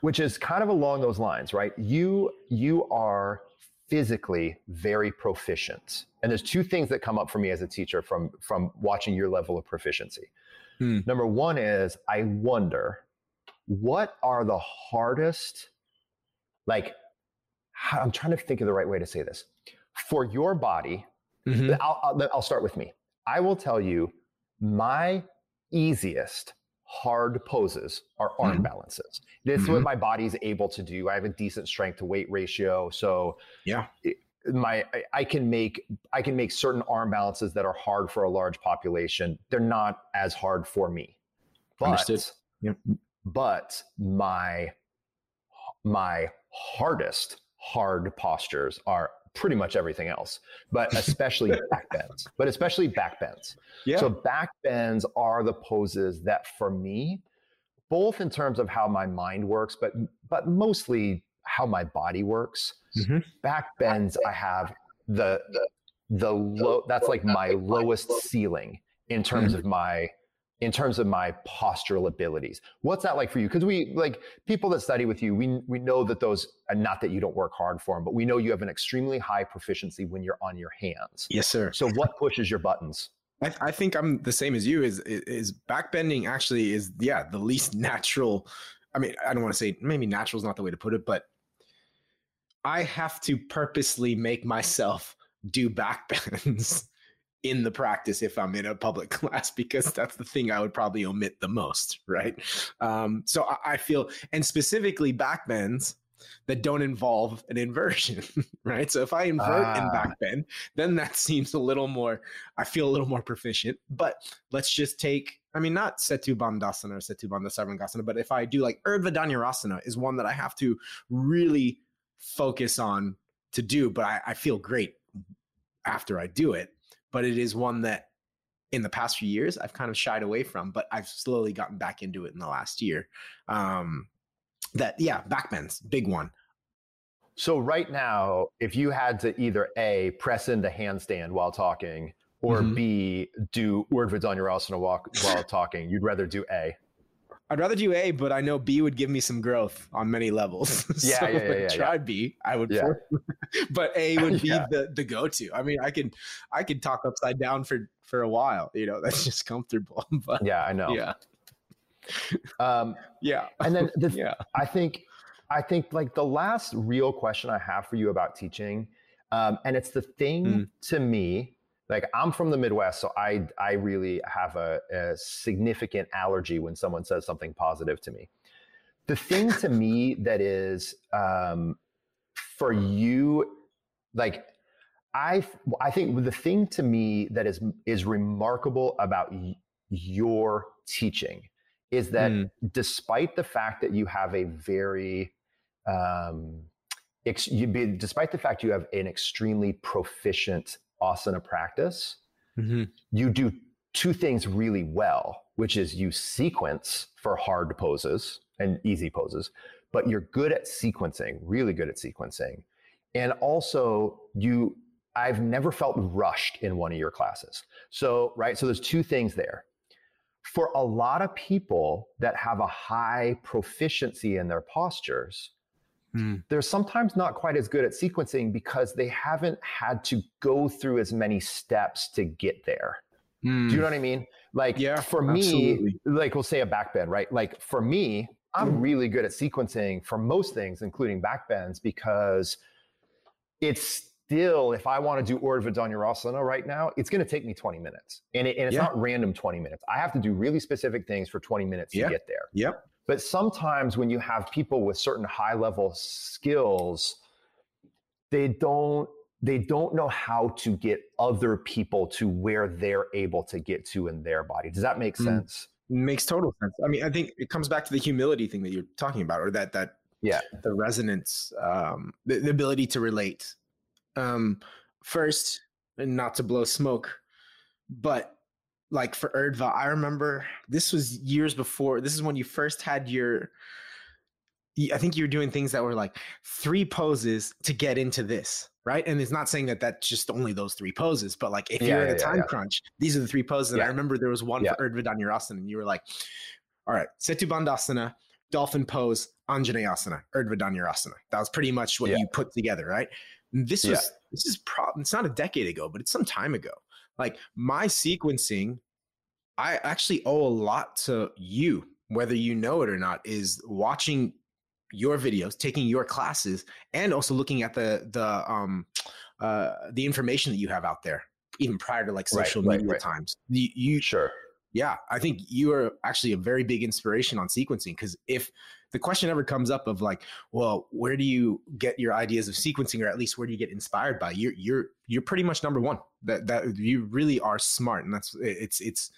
which is kind of along those lines, right? You you are physically very proficient. And there's two things that come up for me as a teacher from from watching your level of proficiency. Hmm. Number one is I wonder what are the hardest like I'm trying to think of the right way to say this. For your body, mm-hmm. I'll, I'll, I'll start with me. I will tell you my easiest hard poses are arm mm-hmm. balances. This mm-hmm. what my body's able to do. I have a decent strength to weight ratio, so yeah, it, my I can make I can make certain arm balances that are hard for a large population. They're not as hard for me. But. But my my hardest hard postures are pretty much everything else, but especially back bends, but especially back bends. Yeah. So back bends are the poses that for me, both in terms of how my mind works, but but mostly how my body works. Mm-hmm. Back bends, I have the the the low. That's like my lowest ceiling in terms mm-hmm. of my in terms of my postural abilities. What's that like for you? Because we like people that study with you, we we know that those and not that you don't work hard for them, but we know you have an extremely high proficiency when you're on your hands. Yes, sir. So what pushes your buttons? I, I think I'm the same as you. Is is backbending actually is yeah the least natural. I mean, I don't want to say maybe natural is not the way to put it, but I have to purposely make myself do backbends in the practice if I'm in a public class because that's the thing I would probably omit the most, right? Um, so I, I, feel, and specifically backbends, that don't involve an inversion, right? So if I invert ah. in back bend, then that seems a little more, I feel a little more proficient. But let's just take, I mean, not Setu Bandhasana or Setu Bandha Sarvangasana, but if I do like Urdhva Dhanurasana is one that I have to really focus on to do, but I, I feel great after I do it. But it is one that in the past few years I've kind of shied away from, but I've slowly gotten back into it in the last year. Um, that yeah, backbends, big one. So right now, if you had to either a press into handstand while talking, or mm-hmm. b do Urdhva Dhanurasana walk while talking, you'd rather do a. I'd rather do A, but I know B would give me some growth on many levels. Yeah, so yeah, yeah, yeah, Try yeah. B, I would. Yeah. but A would be the the go to. I mean, I can I can talk upside down for for a while. You know, that's just comfortable. But yeah, I know. Yeah. Um, yeah. And then the, yeah, I think I think like the last real question I have for you about teaching, um, and it's the thing mm. to me like I'm from the Midwest, so I I really have a, a, significant allergy when someone says something positive to me. The thing to me that is um, for you, like I I think the thing to me that is is remarkable about y- your teaching is that mm. despite the fact that you have a very um, ex- you be, despite the fact you have an extremely proficient asana practice, mm-hmm. you do two things really well, which is you sequence for hard poses and easy poses, but you're good at sequencing, really good at sequencing. And also, you, I've never felt rushed in one of your classes. So, right, so there's two things there. For a lot of people that have a high proficiency in their postures, Mm. They're sometimes not quite as good at sequencing because they haven't had to go through as many steps to get there. Mm. Do you know what I mean? Like yeah, for me, absolutely. like we'll say a backbend, right? Like for me, I'm mm. really good at sequencing for most things, including backbends, because it's still, if I want to do Urdhva Dhanurasana right now, it's going to take me 20 minutes. And, it, and it's yeah. not random 20 minutes. I have to do really specific things for 20 minutes yeah. to get there. Yep. But sometimes when you have people with certain high level skills, they don't they don't know how to get other people to where they're able to get to in their body. Does that make mm. sense? Mm, makes total sense. I mean, I think it comes back to the humility thing that you're talking about, or that that yeah, the resonance, um, the, the ability to relate. Um, first, and not to blow smoke, but like for Urdhva, I remember this was years before. This is when you first had your. I think you were doing things that were like three poses to get into this, right? And it's not saying that that's just only those three poses, but like if yeah, you're in yeah, a time yeah. crunch, these are the three poses. And I remember there was one for Urdhva Dhanurasana, and you were like, all right, Setu Bandhasana, dolphin pose, Anjaneyasana, Urdhva Dhanurasana. That was pretty much what you put together, right? And this was this is pro- it's not a decade ago, but it's some time ago. Like my sequencing, I actually owe a lot to you, whether you know it or not, is watching your videos, taking your classes, and also looking at the the um uh the information that you have out there, even prior to like social right, media right, right. times. You, you sure. Yeah, I think you are actually a very big inspiration on sequencing because if the question ever comes up of like, well, where do you get your ideas of sequencing, or at least where do you get inspired by? You're you're you're pretty much number one. That that you really are smart, and that's it's it's.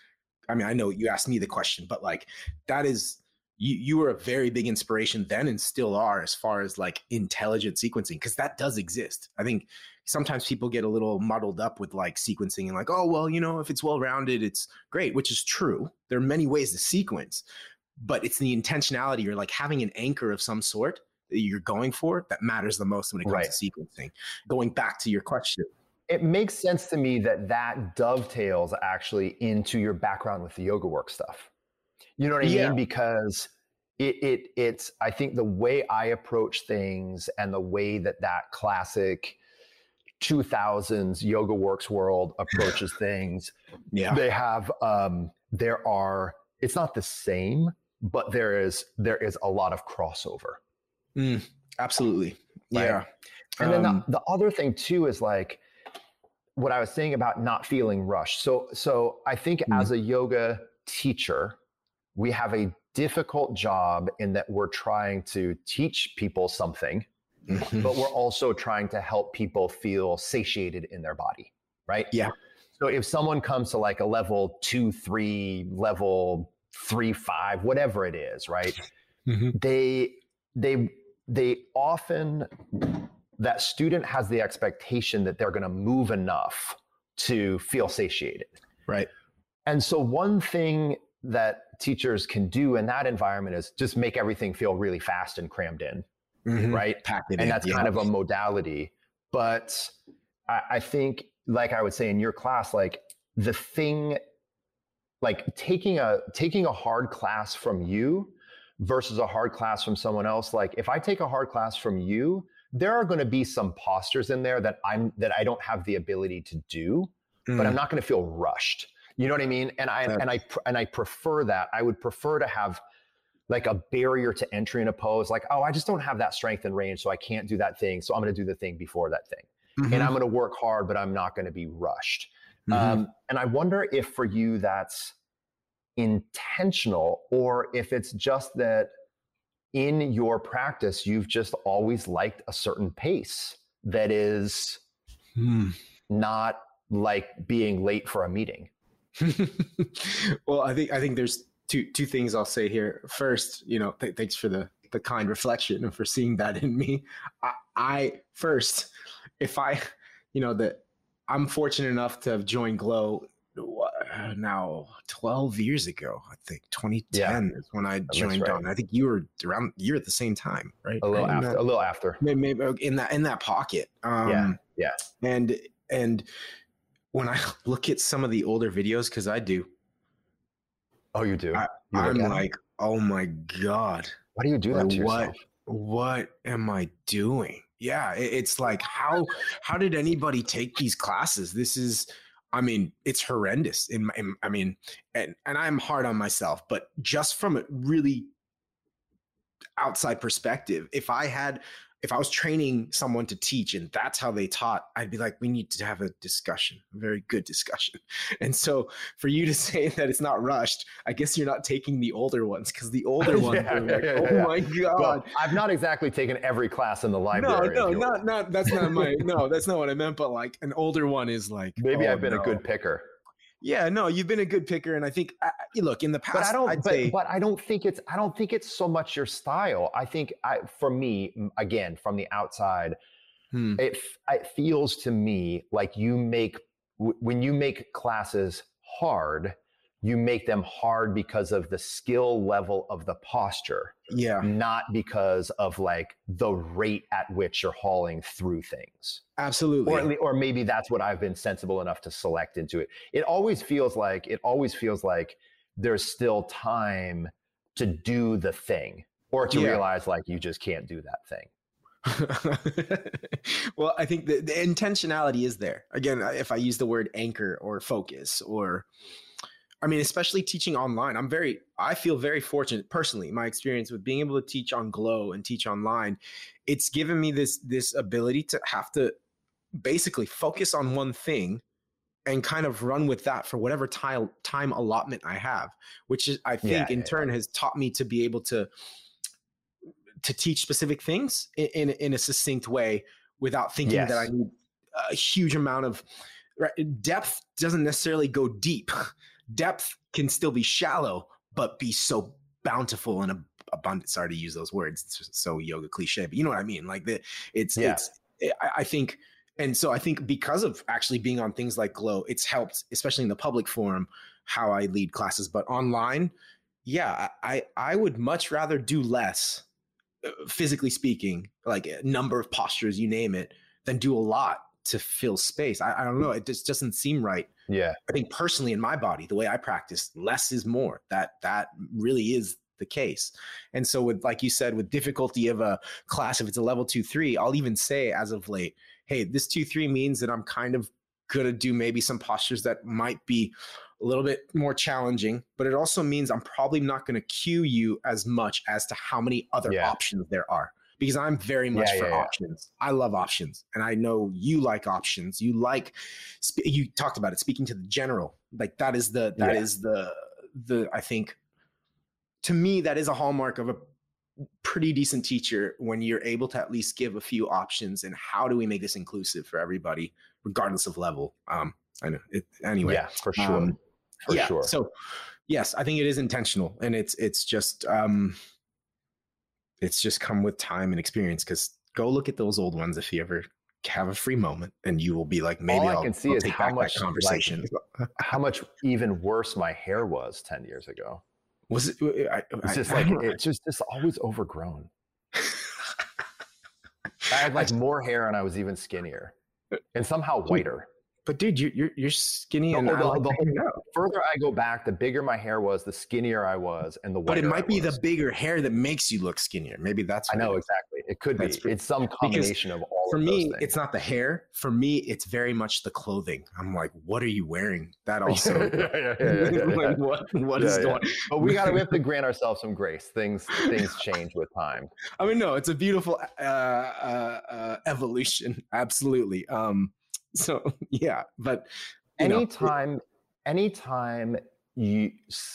I mean, I know you asked me the question, but like that is you you were a very big inspiration then and still are as far as like intelligent sequencing because that does exist. I think sometimes people get a little muddled up with like sequencing and like, oh well, you know, if it's well rounded, it's great, which is true. There are many ways to sequence, but it's the intentionality or like having an anchor of some sort that you're going for that matters the most when it comes right. to sequencing. Going back to your question. It makes sense to me that that dovetails actually into your background with the yoga work stuff. You know what I yeah. mean? Because it, it it's I think the way I approach things and the way that that classic 2000s YogaWorks world approaches things yeah they have um there are it's not the same but there is there is a lot of crossover. Mm, absolutely, right? yeah. And um, then the, um, the other thing too is like what I was saying about not feeling rushed. So so I think mm. as a yoga teacher, we have a difficult job in that we're trying to teach people something, mm-hmm. but we're also trying to help people feel satiated in their body, right? Yeah. So if someone comes to like a level two, three, level three, five, whatever it is, right? Mm-hmm. They they they often that student has the expectation that they're going to move enough to feel satiated. Right. And so one thing that teachers can do in that environment is just make everything feel really fast and crammed in. Mm-hmm. Right. Packed and in, that's yeah. kind of a modality. But I, I think, like I would say in your class, like the thing like taking a taking a hard class from you versus a hard class from someone else like if i take a hard class from you there are going to be some postures in there that i'm that i don't have the ability to do mm. but i'm mm. not going to feel rushed you know what i mean and i and i and i prefer that i would prefer to have like a barrier to entry in a pose like oh i just don't have that strength and range so i can't do that thing so i'm going to do the thing before that thing mm-hmm. and i'm going to work hard but i'm not going to be rushed Mm-hmm. Um, and I wonder if for you that's intentional or if it's just that in your practice, you've just always liked a certain pace that is hmm. not like being late for a meeting. well, I think I think there's two two things I'll say here. First, you know, th- thanks for the the kind reflection and for seeing that in me. I, I first, if I, you know, that I'm fortunate enough to have joined Glo now 12 years ago. I think 2010 yeah. is when I joined right. on. I think you were around. You're at the same time, right? A little after. That, a little after. Maybe, maybe, in that in that pocket. Um, yeah. Yeah. And and when I look at some of the older videos, because I do. Oh, you do. I, am like, oh my god. Why do you do that to what, yourself? What am I doing? yeah it's like how how did anybody take these classes this is i mean it's horrendous in, my, in i mean and and i'm hard on myself but just from a really outside perspective if i had if I was training someone to teach and that's how they taught, I'd be like, we need to have a discussion, a very good discussion. And so for you to say that it's not rushed, I guess you're not taking the older ones because the older ones yeah, like, yeah, oh my God. Well, I've not exactly taken every class in the library. No, no, not, not, that's not my, no, that's not what I meant. But like an older one is like, maybe oh, I've been no. a good picker. Yeah, no, you've been a good picker, and I think uh, look in the past. But I don't. But, say, but I don't think it's. I don't think it's so much your style. I think, I, for me, again, from the outside, hmm. it it feels to me like you make when you make classes hard, you make them hard because of the skill level of the posture. Yeah. Not because of like the rate at which you're hauling through things. Absolutely. Or, or maybe that's what I've been sensible enough to select into it. It always feels like, it always feels like there's still time to do the thing or to yeah. realize like you just can't do that thing. well, I think the, the intentionality is there. Again, if I use the word anchor or focus or I mean, especially teaching online. I'm very, I feel very fortunate personally. My experience with being able to teach on Glo and teach online, it's given me this this ability to have to basically focus on one thing and kind of run with that for whatever time time allotment I have, which is I think yeah, in yeah, turn yeah. has taught me to be able to to teach specific things in in, in a succinct way without thinking yes. that I need a huge amount of right, depth doesn't necessarily go deep depth can still be shallow, but be so bountiful and abundant. Sorry to use those words; it's so yoga cliche, but you know what I mean. Like the, it's yeah. it's. I, I think, and so I think because of actually being on things like Glo, it's helped, especially in the public forum, how I lead classes. But online, yeah, I I would much rather do less, uh, physically speaking, like a number of postures, you name it, than do a lot to fill space. I, I don't know. It just doesn't seem right yeah. I think personally in my body, the way I practice, less is more. That that really is the case. And so with like you said, with difficulty of a class, if it's a level two, three, I'll even say as of late, hey, this two, three means that I'm kind of gonna do maybe some postures that might be a little bit more challenging, but it also means I'm probably not gonna cue you as much as to how many other yeah. options there are because I'm very much yeah, for yeah, options. Yeah. I love options, and I know you like options. You like you talked about it, speaking to the general. Like that is the that is the the I think to me, that is a hallmark of a pretty decent teacher when you're able to at least give a few options and how do we make this inclusive for everybody, regardless of level. Um, I know it anyway. Yeah, for sure. Um, for yeah, sure. So yes, I think it is intentional and it's it's just um it's just come with time and experience because go look at those old ones if you ever have a free moment and you will be like maybe all I I'll, can see I'll is how much conversation. like, how much even worse my hair was 10 years ago. Was it? I, It's just I like don't it's just just always overgrown. I had like more hair and I was even skinnier. And somehow whiter. But dude, you, you're you're skinny The- and I the- like the that whole- now. The further I go back, the bigger my hair was, the skinnier I was, and the whiter But it might I be the bigger hair that makes you look skinnier. Maybe that's I what it know is. exactly. It could be. Pretty- It's some combination of all For of those me, things. it's not the hair. For me, it's very much the clothing. I'm like, what are you wearing? That also. yeah, yeah, yeah, yeah, yeah, yeah. like, what what Yeah, is yeah. going? But we got to we have to grant ourselves some grace. Things things change with time. I mean, no, it's a beautiful uh, uh, uh, evolution. Absolutely. Um. So yeah, but you know, anytime anytime you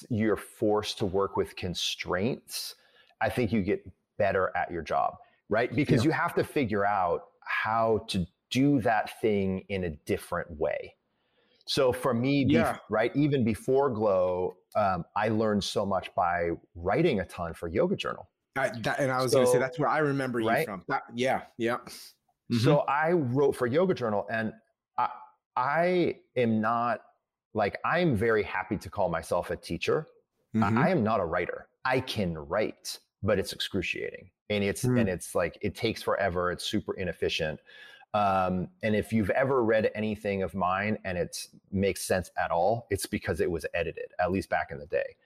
you're forced to work with constraints i think you get better at your job right because Yeah. you have to figure out how to do that thing in a different way so for me bef- Yeah. right even before Glo um, i learned so much by writing a ton for yoga journal I, that, and I was going to say that's where I remember you right? from. That, yeah, yeah. So I wrote for Yoga Journal, and I, I am not like I'm very happy to call myself a teacher. I- Mhm. I am not a writer. I can write, but it's excruciating, and it's Mm. and it's like it takes forever. It's super inefficient. Um, and if you've ever read anything of mine and it makes sense at all, it's because it was edited, at least back in the day.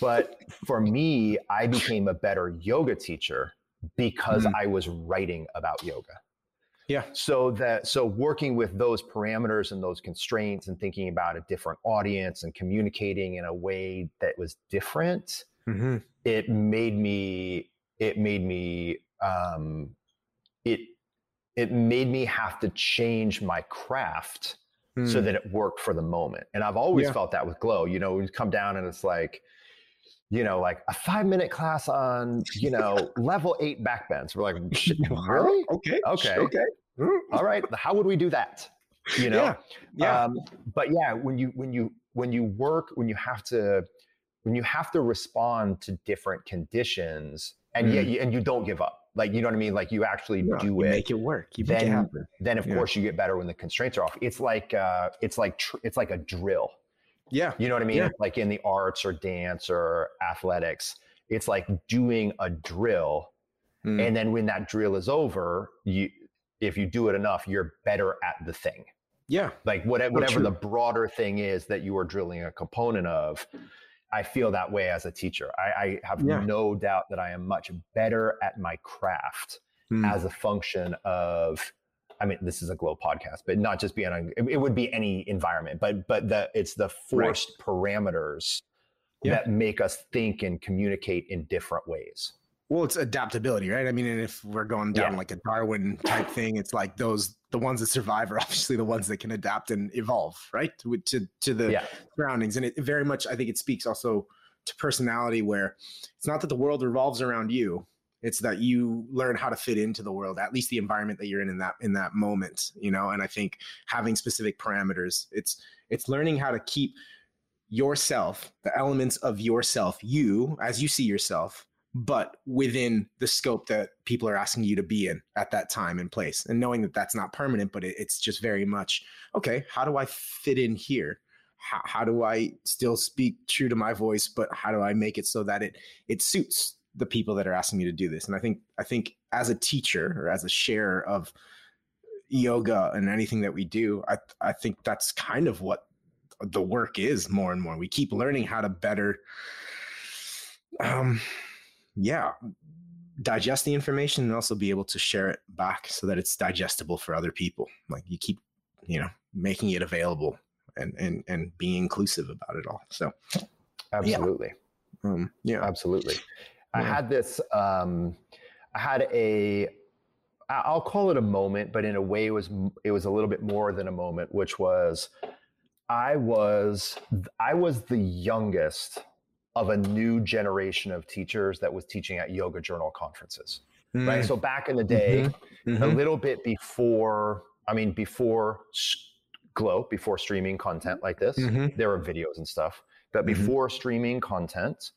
But for me, I became a better yoga teacher because Mm. I was writing about yoga yeah, so that so working with those parameters and those constraints and thinking about a different audience and communicating in a way that was different hmm it made me it made me um it it made me have to change my craft so that it worked for the moment and i've always Hmm. Yeah. felt that with Glo you know we come down and it's like you know like a five minute class on you know level eight backbends we're like really okay, Okay. okay. Mm. all right how would we do that you know Yeah, yeah. um, but yeah when you when you when you work when you have to when you have to respond to different conditions and yet you, and you don't give up like you know what i mean like you actually No, do you it make it work. You it then- happen. then of Yeah. course you get better when the constraints are off it's like uh it's like tr- it's like a drill Yeah, you know what i mean Yeah. like in the arts or dance or athletics it's like doing a drill Mm. and then when that drill is over you if you do it enough you're better at the thing yeah, like whatever, whatever the broader thing is that you are drilling a component of i feel that way as a teacher i, I have Yeah. no doubt that i am much better at my craft Mm. as a function of i mean this is a Glo podcast but not just being on it would be any environment but but the it's the forced parameters Yeah. that make us think and communicate in different ways Well, it's adaptability, right? I mean, and if we're going down Yeah. like a Darwin type thing, it's like those the ones that survive are obviously the ones that can adapt and evolve, right? To to, to the yeah surroundings, and it very much I think it speaks also to personality, where it's not that the world revolves around you; it's that you learn how to fit into the world, at least the environment that you're in in that in that moment, you know. And I think having specific parameters, it's it's learning how to keep yourself, the elements of yourself, you as you see yourself, but within the scope that people are asking you to be in at that time and place and knowing that that's not permanent but it, it's just very much okay how do i fit in here how, how do i still speak true to my voice but how do i make it so that it it suits the people that are asking me to do this. And i think i think as a teacher or as a sharer of yoga and anything that we do i i think that's kind of what the work is more and more. We keep learning how to better um yeah digest the information and also be able to share it back so that it's digestible for other people. Like you keep you know making it available and and and being inclusive about it all. So absolutely. Um yeah. Absolutely i had this um i had a, I'll call it a moment but in a way it was it was a little bit more than a moment which was i was i was the youngest of a new generation of teachers that was teaching at yoga journal conferences. Mm. Right. So back in the day, mm-hmm. Mm-hmm. a little bit before, I mean, before Glo, before streaming content like this, mm-hmm. there were videos and stuff. But mm-hmm. before streaming content,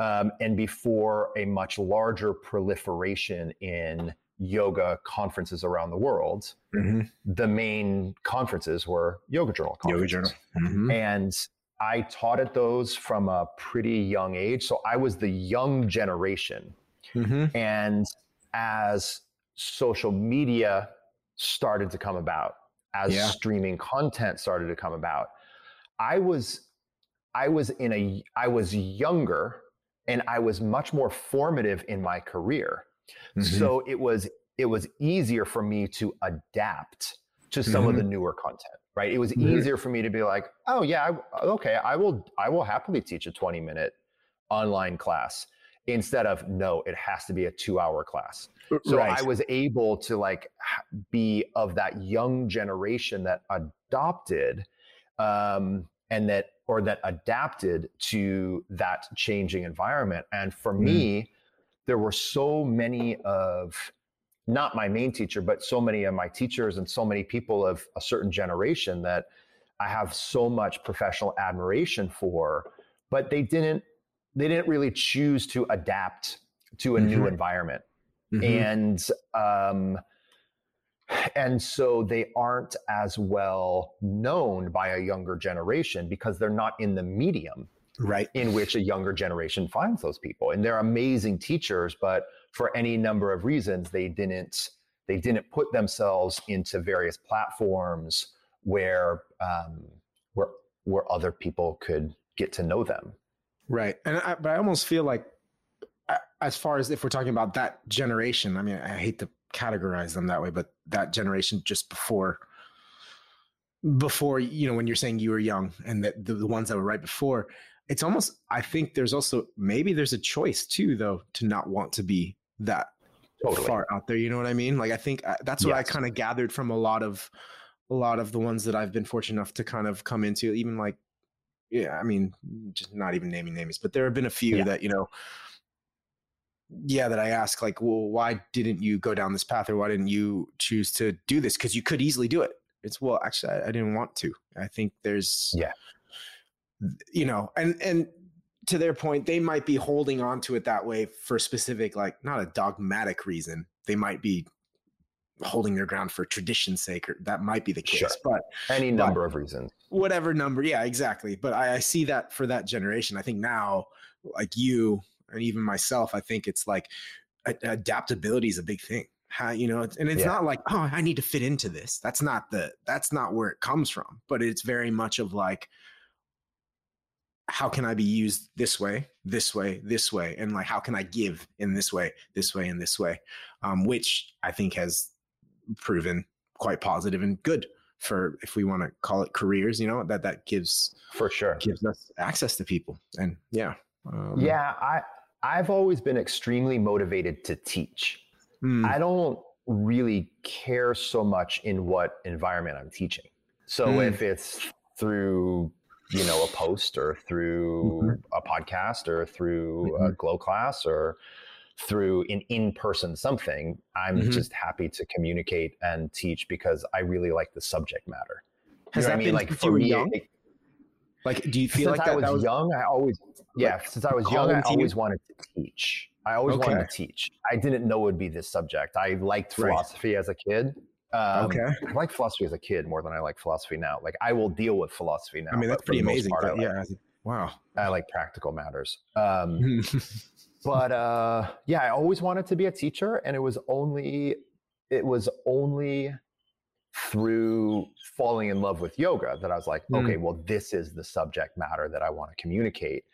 um, and before a much larger proliferation in yoga conferences around the world, mm-hmm. the main conferences were yoga journal conferences. Yoga journal. Mm-hmm. And I taught at those from a pretty young age. So I was the young generation. Mm-hmm. And as social media started to come about, as yeah. streaming content started to come about, I was I was in a I was younger and I was much more formative in my career. Mm-hmm. So it was it was easier for me to adapt to some mm-hmm. of the mm-hmm. newer content, right? It was mm-hmm. easier for me to be like, "Oh yeah, I, okay, I will I will happily teach a 20 minute online class." Instead of no, it has to be a 2-hour class. So right. I was able to like be of that young generation that adopted um, and that or that adapted to that changing environment. And for mm. me, there were so many of not my main teacher, but so many of my teachers and so many people of a certain generation that I have so much professional admiration for, but they didn't they didn't really choose to adapt to a mm-hmm. new environment. Mm-hmm. And um, and so they aren't as well known by a younger generation because they're not in the medium right. in which a younger generation finds those people. And they're amazing teachers but for any number of reasons they didn't they didn't put themselves into various platforms where um, where where other people could get to know them. Right. And I, but i almost feel like as far as if we're talking about that generation i mean i hate to categorize them that way, but that generation just before before you know when you're saying you were young and that the, the ones that were right before it's almost i think there's also maybe there's a choice too though to not want to be that totally. far out there you know what i mean like i think uh, that's what yes. i kind of gathered from a lot of a lot of the ones that i've been fortunate enough to kind of come into even like yeah i mean just not even naming names but there have been a few yeah. that you know yeah that i ask like well why didn't you go down this path or why didn't you choose to do this? Because you could easily do it. It's well actually I, I, didn't want to. I think there's yeah. you know and and to their point they might be holding on to it that way for specific like not a dogmatic reason. They might be holding their ground for tradition's sake or that might be the case sure. but any number but of reasons. whatever number yeah exactly. But I, I see that for that generation. I think now like you and even myself, I think it's like adaptability is a big thing. How, you know, and it's yeah. not like, oh, I need to fit into this. That's not the, that's not where it comes from, but it's very much of like, how can I be used this way, this way, this way? And like, how can I give in this way, this way, and this way? Um, which I think has proven quite positive and good for if we want to call it careers, you know, that that gives for sure gives us access to people. And yeah. Um, yeah, I I've always been extremely motivated to teach. Mm. I don't really care so much in what environment I'm teaching. So mm. if it's through, you know, a post or through mm-hmm. a podcast or through mm-hmm. a Glo class or through an in-person something, I'm mm-hmm. just happy to communicate and teach because I really like the subject matter. Has you know that I mean? been like for me, young? It, like, do you feel since like I was, was, young? I always, yeah. Like, since I was young, I always wanted to teach. I always okay. wanted to teach. I didn't know it would be this subject. I liked philosophy right. as a kid. Um, okay. I like philosophy as a kid more than I like philosophy now. Like, I will deal with philosophy now. I mean, that's pretty amazing. Part, yeah. wow. I like practical matters. Um, but uh, yeah, I always wanted to be a teacher, and it was only, it was only through falling in love with yoga that I was like, mm. okay, well, this is the subject matter that I want to communicate.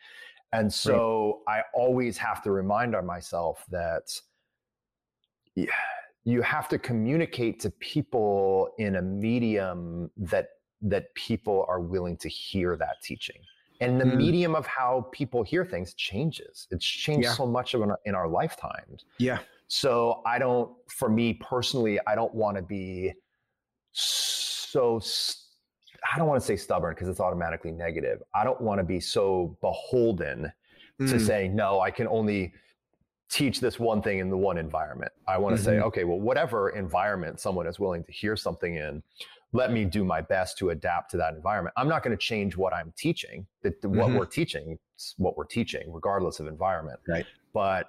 And so right. I always have to remind myself that yeah, you have to communicate to people in a medium that that people are willing to hear that teaching. And the mm. medium of how people hear things changes. It's changed yeah. so much in our, in our lifetimes. Yeah. So I don't, for me personally, I don't want to be so I don't want to say stubborn because it's automatically negative. I don't want to be so beholden mm. to say, no, I can only teach this one thing in the one environment. I want to mm-hmm. say, okay, well, whatever environment someone is willing to hear something in, let me do my best to adapt to that environment. I'm not going to change what I'm teaching. That mm-hmm. what we're teaching, what we're teaching, regardless of environment. Right. But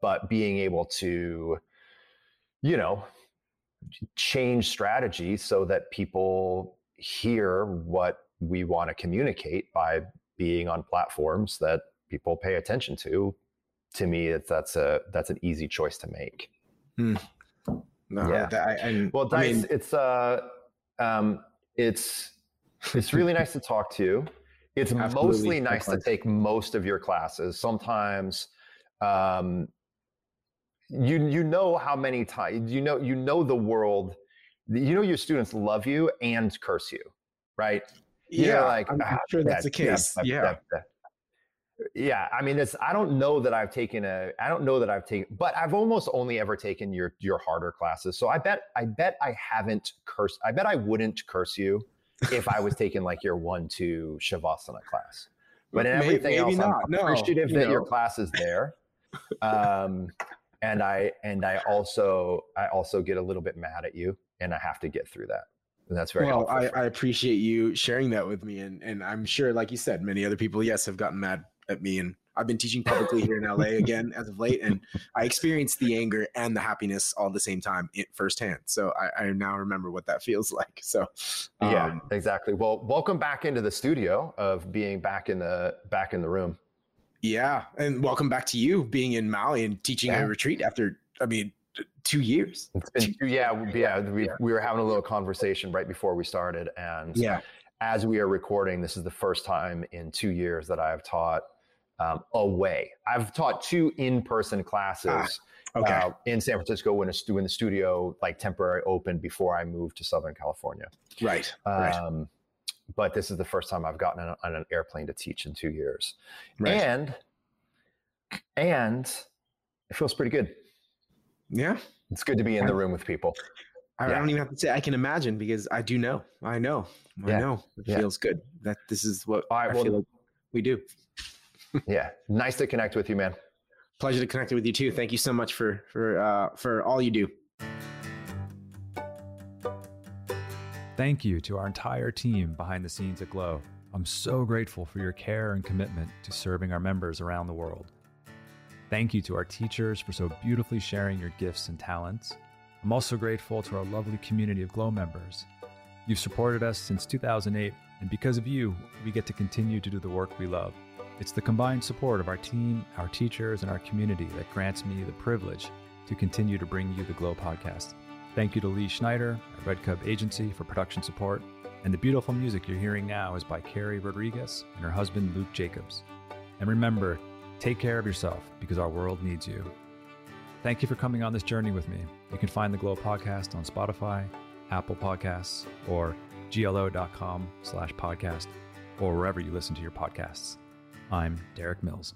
but being able to, you know, change strategy so that people hear what we want to communicate by being on platforms that people pay attention to. To me that's a that's an easy choice to make. Hmm. no, yeah. that, I, well Dice, I mean, it's uh um it's it's really nice to talk to you. It's mostly nice to take most of your classes. Sometimes um you you know how many times you know you know the world you know your students love you and curse you right yeah like i'm ah, sure that's that, the case yeah, yeah. That, that, yeah i mean it's i don't know that i've taken a i don't know that i've taken but i've almost only ever taken your your harder classes so i bet i bet i haven't cursed i bet i wouldn't curse you if i was taking like your one two shavasana class but in everything maybe, else not. i'm no, appreciative that know. your class is there um and i and i also i also get a little bit mad at you and i have to get through that and that's very well I, I appreciate you sharing that with me and and i'm sure like you said many other people yes have gotten mad at me and I've been teaching publicly here in LA again as of late, and I experienced the anger and the happiness all at the same time firsthand. So I, I, now remember what that feels like. So um, yeah, exactly. Well, welcome back into the studio of being back in the back in the room. Yeah, and welcome back to you being in Maui and teaching yeah. a retreat after. I mean, two years. It's been two, yeah, yeah. We, we were having a little conversation right before we started, and yeah, as we are recording, this is the first time in two years that I've taught um, away. I've taught two in-person classes ah, okay. uh, in San Francisco when, a, when the studio like temporary opened before I moved to Southern California. Right. Um, right. But this is the first time I've gotten on, on an airplane to teach in two years, right. and and it feels pretty good. Yeah, it's good to be in the room with people. I yeah. don't even have to say I can imagine because I do know. I know. I yeah. know. It yeah. feels good. That this is what I well, feel like we do. yeah. Nice to connect with you, man. Pleasure to connect with you too. Thank you so much for for uh, for all you do. Thank you to our entire team behind the scenes at Glo. I'm so grateful for your care and commitment to serving our members around the world. Thank you to our teachers for so beautifully sharing your gifts and talents. I'm also grateful to our lovely community of Glo members. You've supported us since 2008, and because of you, we get to continue to do the work we love. It's the combined support of our team, our teachers, and our community that grants me the privilege to continue to bring you the Glo podcast. Thank you to Lee Schneider at Red Cub Agency for production support. And the beautiful music you're hearing now is by Carrie Rodriguez and her husband Luke Jacobs. And remember, take care of yourself because our world needs you. Thank you for coming on this journey with me. You can find the Glo podcast on Spotify, Apple Podcasts, or glo.com slash podcast, or wherever you listen to your podcasts. I'm Derik Mills.